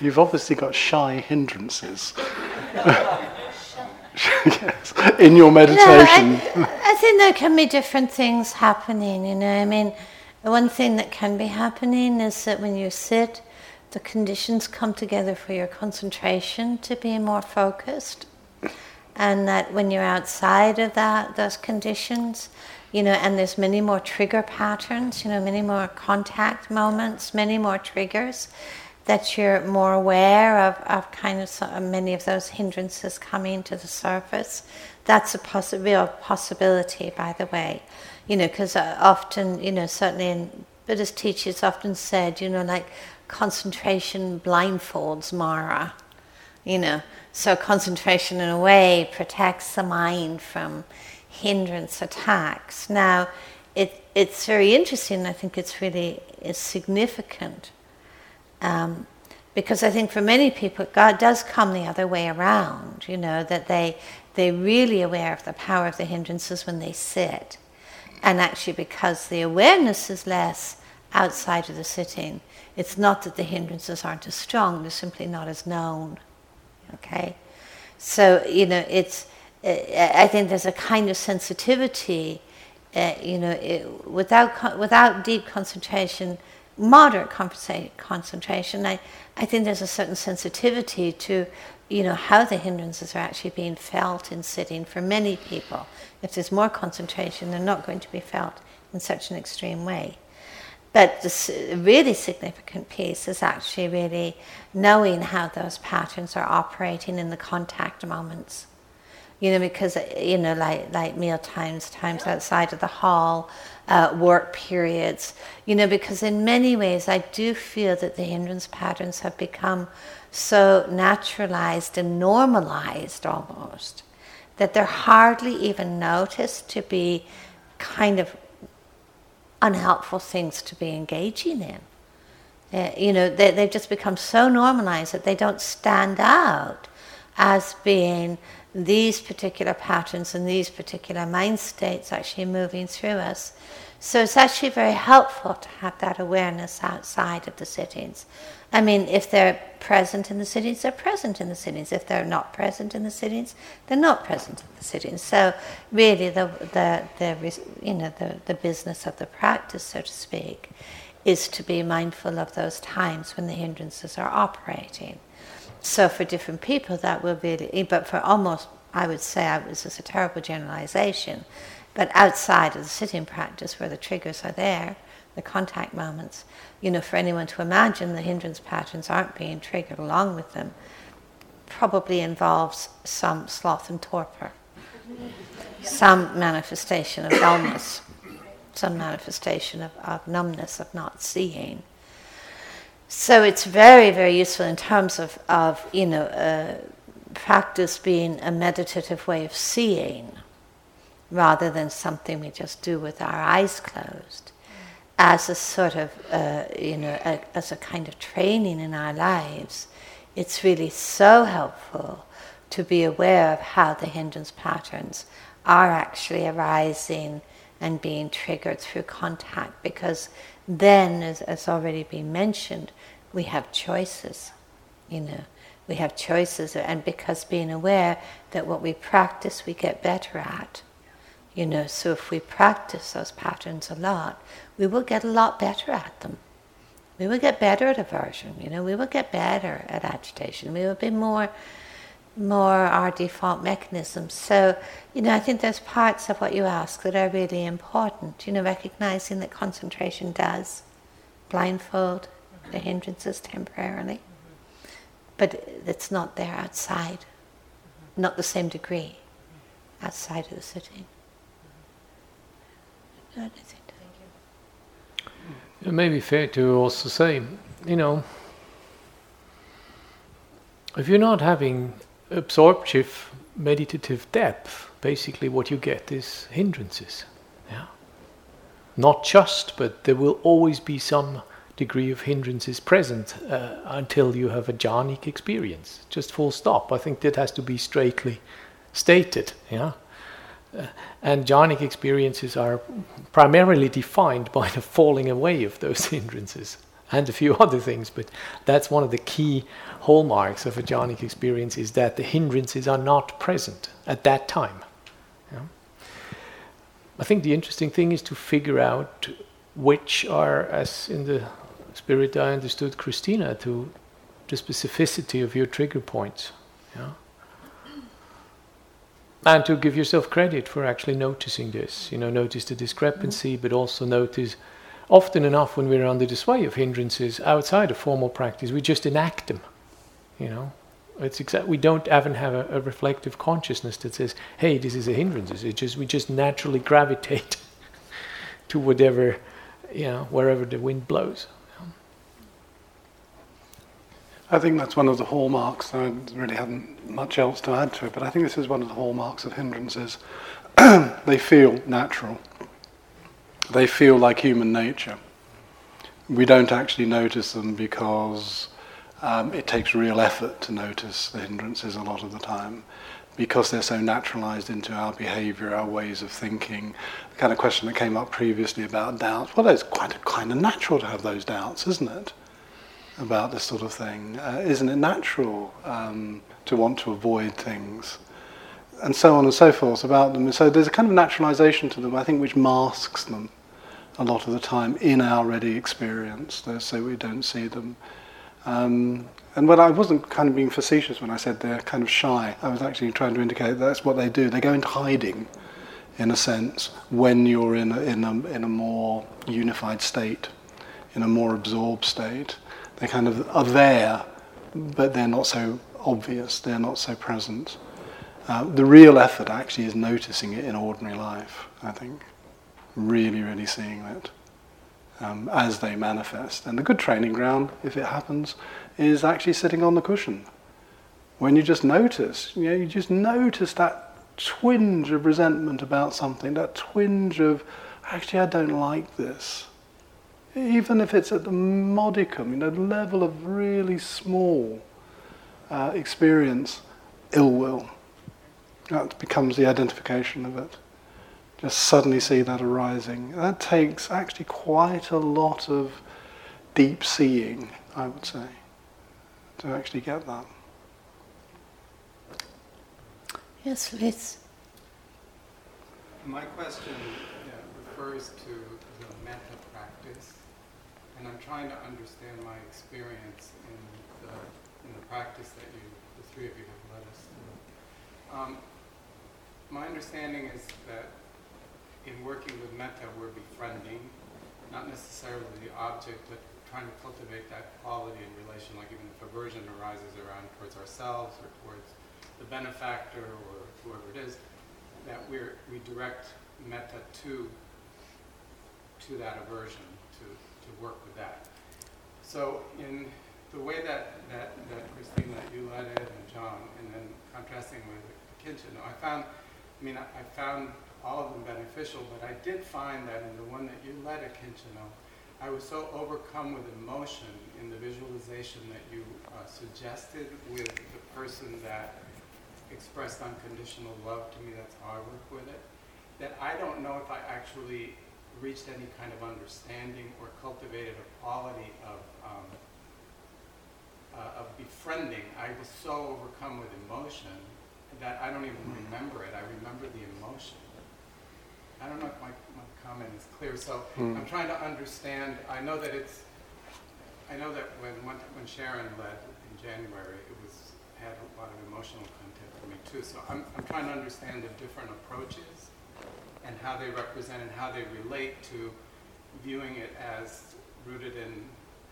B: You've obviously got shy hindrances. (laughs) yes, in your meditation.
A: No, I,
B: meditation.
A: I think there can be different things happening, you know. I mean, one thing that can be happening is that when you sit, the conditions come together for your concentration to be more focused. And that when you're outside of that, those conditions, you know, and there's many more trigger patterns, you know, many more contact moments, many more triggers, that you're more aware of, of kind of so, many of those hindrances coming to the surface. That's a possi- real possibility, by the way, you know, because uh, often, you know, certainly in Buddhist teachers often said, you know, like concentration blindfolds Mara, you know. So concentration in a way protects the mind from hindrance attacks. Now, it, it's very interesting. I think it's really is significant um, because I think for many people, God does come the other way around. You know that they they're really aware of the power of the hindrances when they sit, and actually because the awareness is less outside of the sitting, it's not that the hindrances aren't as strong; they're simply not as known. Okay, so you know it's. I think there's a kind of sensitivity, uh, you know, it, without without deep concentration, moderate concentration. I I think there's a certain sensitivity to, you know, how the hindrances are actually being felt in sitting for many people. If there's more concentration, they're not going to be felt in such an extreme way. But the really significant piece is actually really knowing how those patterns are operating in the contact moments. You know, because you know, like like meal times, times outside of the hall, uh, work periods. You know, because in many ways, I do feel that the hindrance patterns have become so naturalized and normalized almost that they're hardly even noticed to be kind of unhelpful things to be engaging in. Uh, you know, they, they've just become so normalized that they don't stand out as being these particular patterns and these particular mind states actually moving through us. So it's actually very helpful to have that awareness outside of the sittings. I mean, if they're present in the sittings, they're present in the sittings. If they're not present in the sittings, they're not present in the sittings. So really, the the the you know the the business of the practice, so to speak, is to be mindful of those times when the hindrances are operating. So for different people, that will really, but for almost, I would say, I was is a terrible generalization, but outside of the sitting practice where the triggers are there, the contact moments, you know, for anyone to imagine the hindrance patterns aren't being triggered along with them, probably involves some sloth and torpor, some manifestation of dullness, some manifestation of, of numbness, of not seeing. So it's very, very useful in terms of, of you know, uh, practice being a meditative way of seeing rather than something we just do with our eyes closed as a sort of, uh, you know, a, as a kind of training in our lives. It's really so helpful to be aware of how the hindrance patterns are actually arising and being triggered through contact because then, as, as already been mentioned, we have choices, you know. We have choices, and because being aware that what we practice, we get better at. You know, so if we practice those patterns a lot, we will get a lot better at them. We will get better at aversion, you know, we will get better at agitation. We will be more more our default mechanisms. So, you know, I think there's parts of what you ask that are really important. You know, recognizing that concentration does blindfold the hindrances temporarily, but it's not there outside, not the same degree outside of the sitting.
I: Thank you.
C: It may be fair to also say, you know, if you're not having absorptive meditative depth, basically what you get is hindrances. Yeah? Not just, but there will always be some degree of hindrances present uh, until you have a jhanic experience. Just full stop. I think that has to be straightly stated. Yeah? Uh, and jhanic experiences are primarily defined by the falling away of those (laughs) hindrances and a few other things, but that's one of the key hallmarks of a jhanic experience is that the hindrances are not present at that time. Yeah? I think the interesting thing is to figure out which are, as in the spirit I understood Christina, to the specificity of your trigger points. Yeah? And to give yourself credit for actually noticing this. You know, notice the discrepancy, mm-hmm. but also notice often enough when we're under the sway of hindrances outside of formal practice, we just enact them. You know, it's exact. We don't even have a, a, reflective consciousness that says, "Hey, this is a hindrance." It just we just naturally (laughs) gravitate (laughs) to whatever, you know, wherever the wind blows.
B: I think that's one of the hallmarks. I really haven't much else to add to it, but I think this is one of the hallmarks of hindrances. (clears throat) they feel natural. They feel like human nature. We don't actually notice them because um, it takes real effort to notice the hindrances a lot of the time because they're so naturalized into our behavior, our ways of thinking. The kind of question that came up previously about doubts. Well, it's quite kind of natural to have those doubts, isn't it? About this sort of thing? Uh, isn't it natural um, to want to avoid things? And so on and so forth about them. So there's a kind of naturalization to them, I think, which masks them a lot of the time in our ready experience, so we don't see them. Um, and when I wasn't kind of being facetious when I said they're kind of shy, I was actually trying to indicate that's what they do. They go into hiding, in a sense, when you're in a, in a, in a more unified state, in a more absorbed state. They kind of are there, but they're not so obvious, they're not so present. Uh, the real effort actually is noticing it in ordinary life, I think. Really, really seeing it um, as they manifest. And the good training ground, if it happens, is actually sitting on the cushion. When you just notice, you know, you just notice that twinge of resentment about something, that twinge of, actually, I don't like this even if it's at the modicum, you know, the level of really small uh, experience, ill will. That becomes the identification of it. Just suddenly see that arising. That takes actually quite a lot of deep seeing, I would say, to actually get that.
A: Yes, Liz.
J: My question yeah, refers to and I'm trying to understand my experience in the, in the practice that you, the three of you have led us through. Um, my understanding is that in working with metta, we're befriending, not necessarily the object, but trying to cultivate that quality in relation, like even if aversion arises around towards ourselves or towards the benefactor or whoever it is, that we're, we direct metta to, to that aversion work with that. So in the way that, that, that Christina, you led it, and John, and then contrasting with Akincano, I found, I mean, I, I, found all of them beneficial, but I did find that in the one that you led Akincano, I was so overcome with emotion in the visualization that you uh, suggested with the person that expressed unconditional love to me, that's how I work with it, that I don't know if I actually reached any kind of understanding or cultivated a quality of, um, uh, of befriending. I was so overcome with emotion that I don't even remember it. I remember the emotion. I don't know if my, my comment is clear. So mm. I'm trying to understand. I know that it's. I know that when when Sharon led in January, it was had a lot of emotional content for me too. So I'm I'm trying to understand the different approaches and how they represent and how they relate to viewing it as rooted in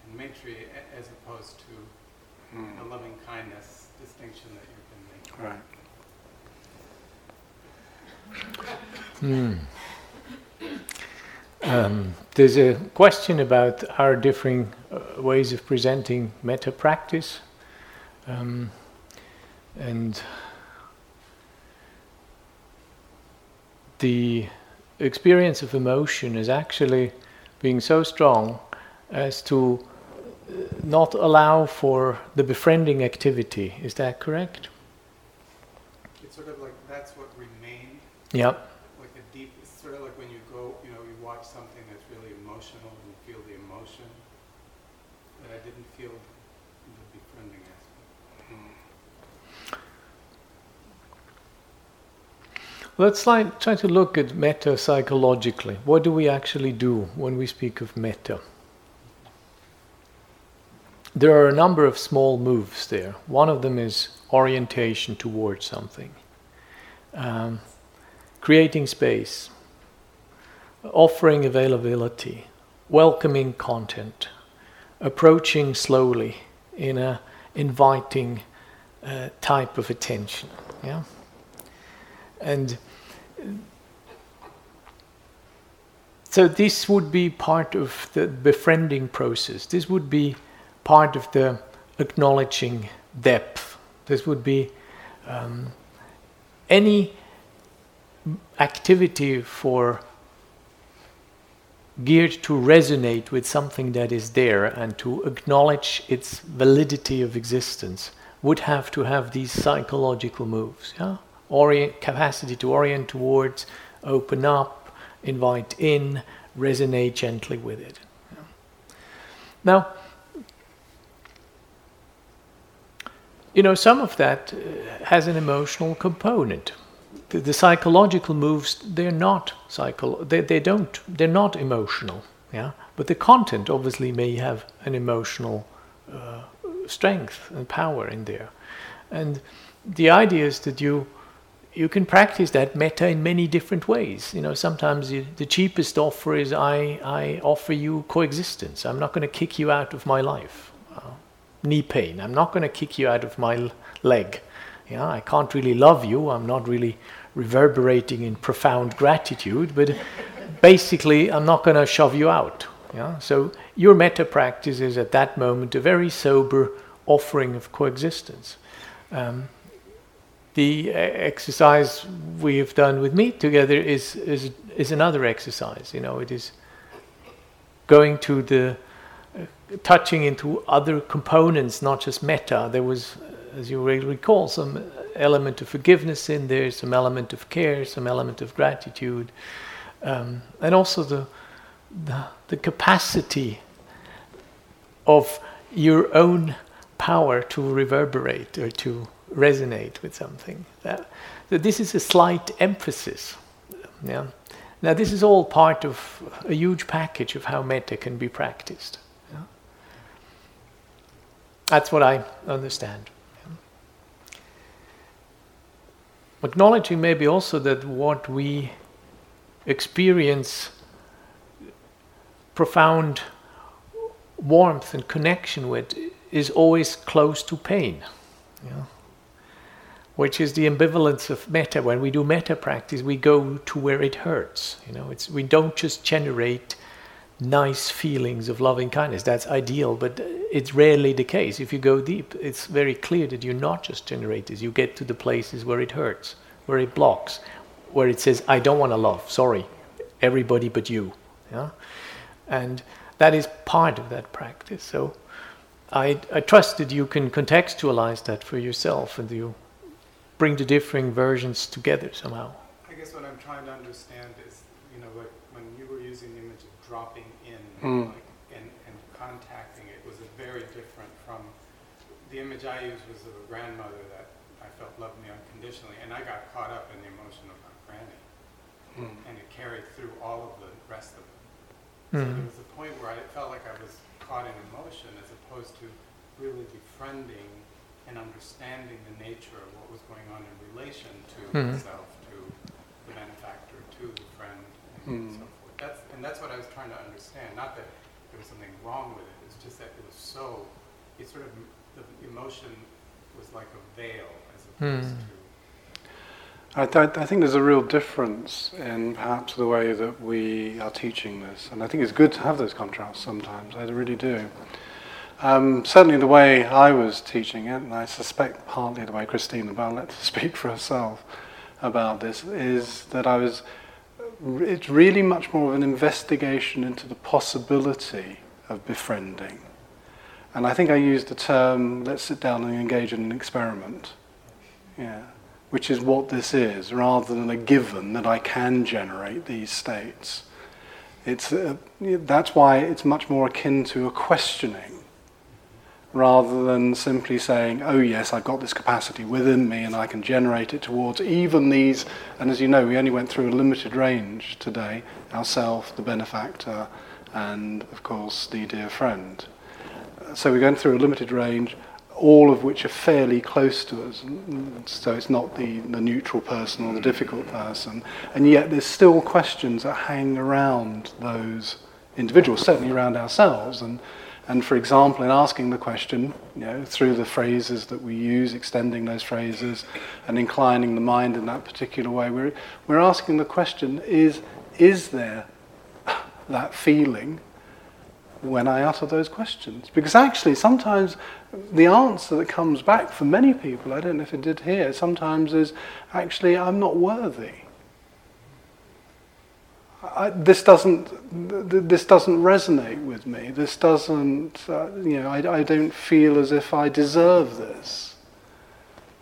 J: and Maitri as opposed to
B: Mm.
J: the loving kindness distinction that you've been making.
B: Right.
C: Hmm. Um, there's a question about our differing uh, ways of presenting metta practice. Um, and the experience of emotion is actually being so strong as to uh, not allow for the befriending activity. Is that correct?
J: It's sort of like that's what remained,
C: Yep.
J: like a deep, it's sort of like when you go, you know, you watch something that's really emotional and you feel the emotion, but I didn't feel the befriending aspect.
C: Let's try, try to look at metta psychologically. What do we actually do when we speak of metta? There are a number of small moves there. One of them is orientation towards something, um, creating space, offering availability, welcoming content, approaching slowly in a inviting uh, type of attention. Yeah. And so this would be part of the befriending process. This would be part of the acknowledging depth. This would be um, any activity for geared to resonate with something that is there and to acknowledge its validity of existence would have to have these psychological moves. Yeah? Orient, capacity to orient towards, open up, invite in, resonate gently with it. Now, you know, some of that uh, has an emotional component. The, the psychological moves, they're not psycho, they, they don't, they're not emotional, yeah. But the content obviously may have an emotional uh, strength and power in there, and the idea is that you you can practice that metta in many different ways. You know, sometimes you, the cheapest offer is I, I offer you coexistence. I'm not going to kick you out of my life. Uh, knee pain. I'm not going to kick you out of my leg. Yeah, I can't really love you. I'm not really reverberating in profound gratitude, but (laughs) basically, I'm not going to shove you out. Yeah, so your metta practice is at that moment a very sober offering of coexistence. Um, the exercise we have done with me together is, is, is another exercise. You know, it is going to the uh, touching into other components, not just metta. There was, as you recall, some element of forgiveness in there, some element of care, some element of gratitude, um, and also the, the the capacity of your own power to reverberate or to resonate with something. That, that this is a slight emphasis. Yeah. Now this is all part of a huge package of how metta can be practiced. Yeah. That's what I understand. Yeah. Acknowledging maybe also that what we experience profound warmth and connection with is always close to pain. Yeah which is the ambivalence of metta. When we do metta practice, we go to where it hurts. You know, it's we don't just generate nice feelings of loving kindness. That's ideal, but it's rarely the case. If you go deep, it's very clear that you not just generate this. You get to the places where it hurts, where it blocks, where it says, "I don't want to love. Sorry, everybody but you." Yeah, and that is part of that practice. So. I, I trust that you can contextualize that for yourself and you bring the differing versions together somehow.
J: I guess what I'm trying to understand is, you know, like when you were using the image of dropping in
B: Mm.
J: like, and, and contacting it was a very different from the image I used was of a grandmother that I felt loved me unconditionally, and I got caught up in the emotion of my granny,
B: Mm.
J: and it carried through all of the rest of it. So
C: Mm.
J: there was a point where I felt like I was caught in emotion as opposed to really befriending and understanding the nature of what was going on in relation to
C: Mhm.
J: myself, to the benefactor, to the friend, and
B: Mm.
J: so forth. That's, and that's what I was trying to understand. Not that there was something wrong with it. It's just that it was so, it sort of, the emotion was like a veil as opposed
C: Hmm.
J: to.
B: I, th- I think there's a real difference in perhaps the way that we are teaching this, and I think it's good to have those contrasts sometimes. I really do. Um, certainly, the way I was teaching it, and I suspect partly the way Christina, but I'll let her (laughs) speak for herself about this, is that I was. It's really much more of an investigation into the possibility of befriending. And I think I used the term, let's sit down and engage in an experiment. Yeah which is what this is, rather than a given that I can generate these states. It's, uh, that's why it's much more akin to a questioning, rather than simply saying, oh yes, I've got this capacity within me and I can generate it towards even these, and as you know, we only went through a limited range today, ourself, the benefactor, and of course the dear friend. So we're going through a limited range all of which are fairly close to us. So it's not the, the neutral person or the hmm. difficult person. And yet there's still questions that hang around those individuals, certainly around ourselves. And, and for example, in asking the question, you know, through the phrases that we use, extending those phrases and inclining the mind in that particular way, we're, we're asking the question, is, is there (laughs) that feeling when I utter those questions. Because actually, sometimes the answer that comes back for many people, I don't know if it did here, sometimes is actually, I'm not worthy. I, this doesn't this doesn't resonate with me. This doesn't uh, you know I, I don't feel as if I deserve this.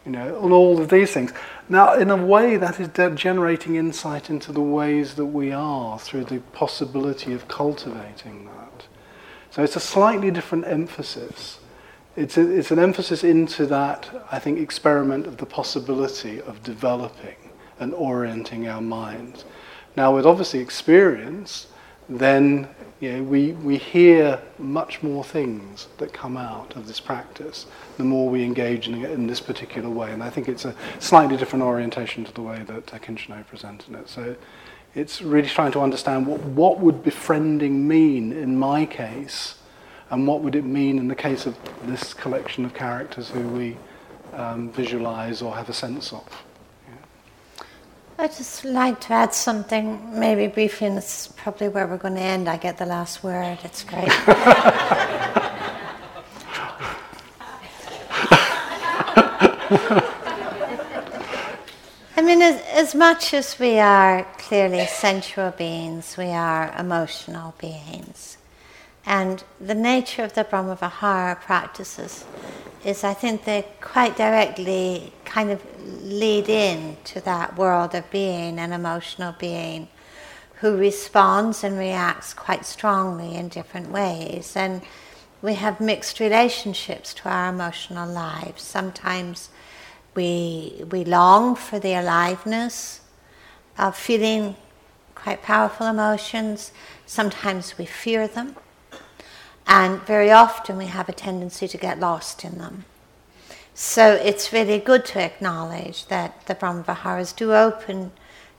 B: You know, and all of these things. Now, in a way, that is de- generating insight into the ways that we are through the possibility of cultivating that. So it's a slightly different emphasis. It's, a, it's an emphasis into that, I think, experiment of the possibility of developing and orienting our minds. Now, with obviously experience, then you know, we, we hear much more things that come out of this practice the more we engage in in this particular way. And I think it's a slightly different orientation to the way that Akincano presented it. So it's really trying to understand what, what would befriending mean in my case, and what would it mean in the case of this collection of characters who we um, visualize or have a sense of.
A: I'd just like to add something, maybe briefly, and is probably where we're going to end. I get the last word. It's great. I mean, as, as much as we are clearly sensual beings, we are emotional beings. And the nature of the Brahmavihara practices is, I think, they quite directly kind of lead in to that world of being, an emotional being who responds and reacts quite strongly in different ways. And we have mixed relationships to our emotional lives. Sometimes we, we long for the aliveness of feeling quite powerful emotions. Sometimes we fear them. And very often we have a tendency to get lost in them. So it's really good to acknowledge that the Brahmaviharas do open,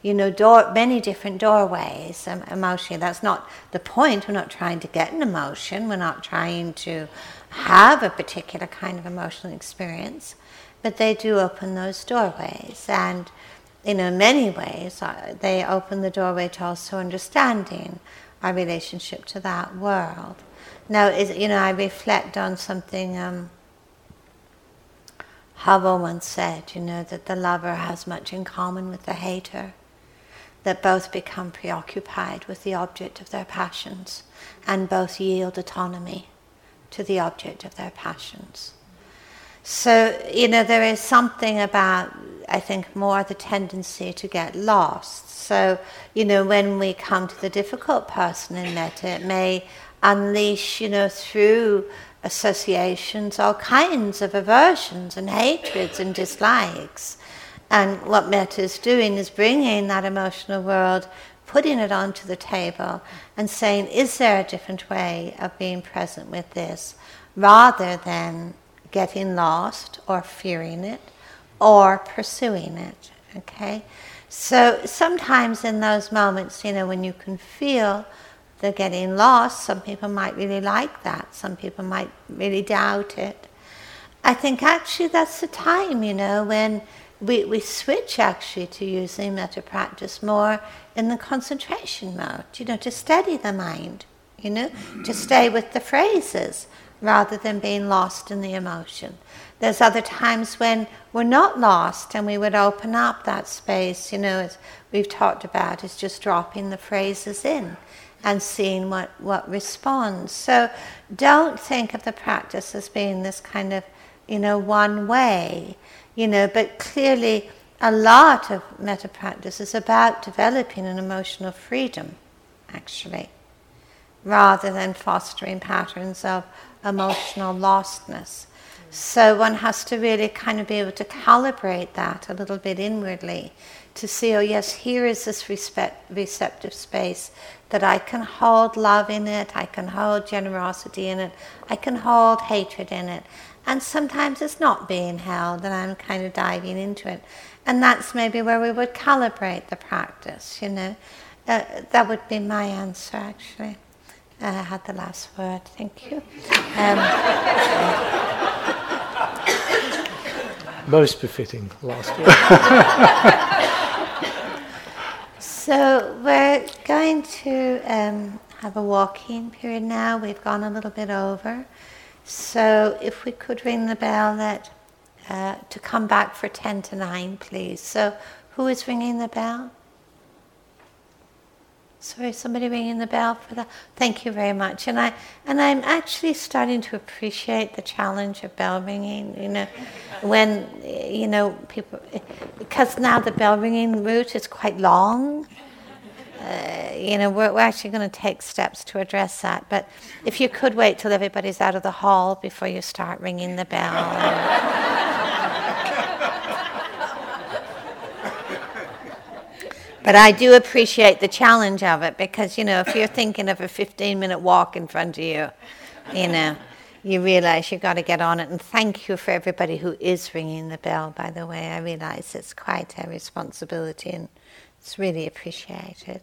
A: you know, door, many different doorways um, emotionally. That's not the point. We're not trying to get an emotion. We're not trying to have a particular kind of emotional experience. But they do open those doorways. And, you know, in many ways, uh, they open the doorway to also understanding our relationship to that world. Now, is, you know, I reflect on something um, Havel once said, you know, that the lover has much in common with the hater, that both become preoccupied with the object of their passions and both yield autonomy to the object of their passions. So, you know, there is something about, I think, more the tendency to get lost. So, you know, when we come to the difficult person in metta, it may unleash, you know, through associations, all kinds of aversions and hatreds and dislikes. And what metta is doing is bringing that emotional world, putting it onto the table, and saying, is there a different way of being present with this, rather than getting lost or fearing it or pursuing it. Okay? So sometimes in those moments, you know, when you can feel they're getting lost. Some people might really like that. Some people might really doubt it. I think actually that's the time, you know, when we, we switch actually to using metta practice more in the concentration mode, you know, to steady the mind, you know, to stay with the phrases rather than being lost in the emotion. There's other times when we're not lost and we would open up that space, you know, as we've talked about, is just dropping the phrases in and seeing what, what responds. So don't think of the practice as being this kind of, you know, one way, you know, but clearly a lot of metta practice is about developing an emotional freedom, actually, rather than fostering patterns of emotional lostness. So one has to really kind of be able to calibrate that a little bit inwardly to see, oh, yes, here is this respect, receptive space that I can hold love in it, I can hold generosity in it, I can hold hatred in it. And sometimes it's not being held, and I'm kind of diving into it. And that's maybe where we would calibrate the practice, you know. Uh, that would be my answer, actually. I had the last word. Thank you. Um,
C: Most befitting last word. (laughs)
A: so we're going to um, have a walking period now. We've gone a little bit over. So if we could ring the bell that uh, to come back for 10 to 9, please. So who is ringing the bell? Sorry, somebody ringing the bell for that. Thank you very much. And I and I'm actually starting to appreciate the challenge of bell ringing. You know, when you know people, because now the bell ringing route is quite long. Uh, you know, we're, we're actually going to take steps to address that. But if you could wait till everybody's out of the hall before you start ringing the bell. But I do appreciate the challenge of it because, you know, if you're thinking of a 15 minute walk in front of you, you know, you realize you've got to get on it. And thank you for everybody who is ringing the bell, by the way. I realize it's quite a responsibility and it's really appreciated.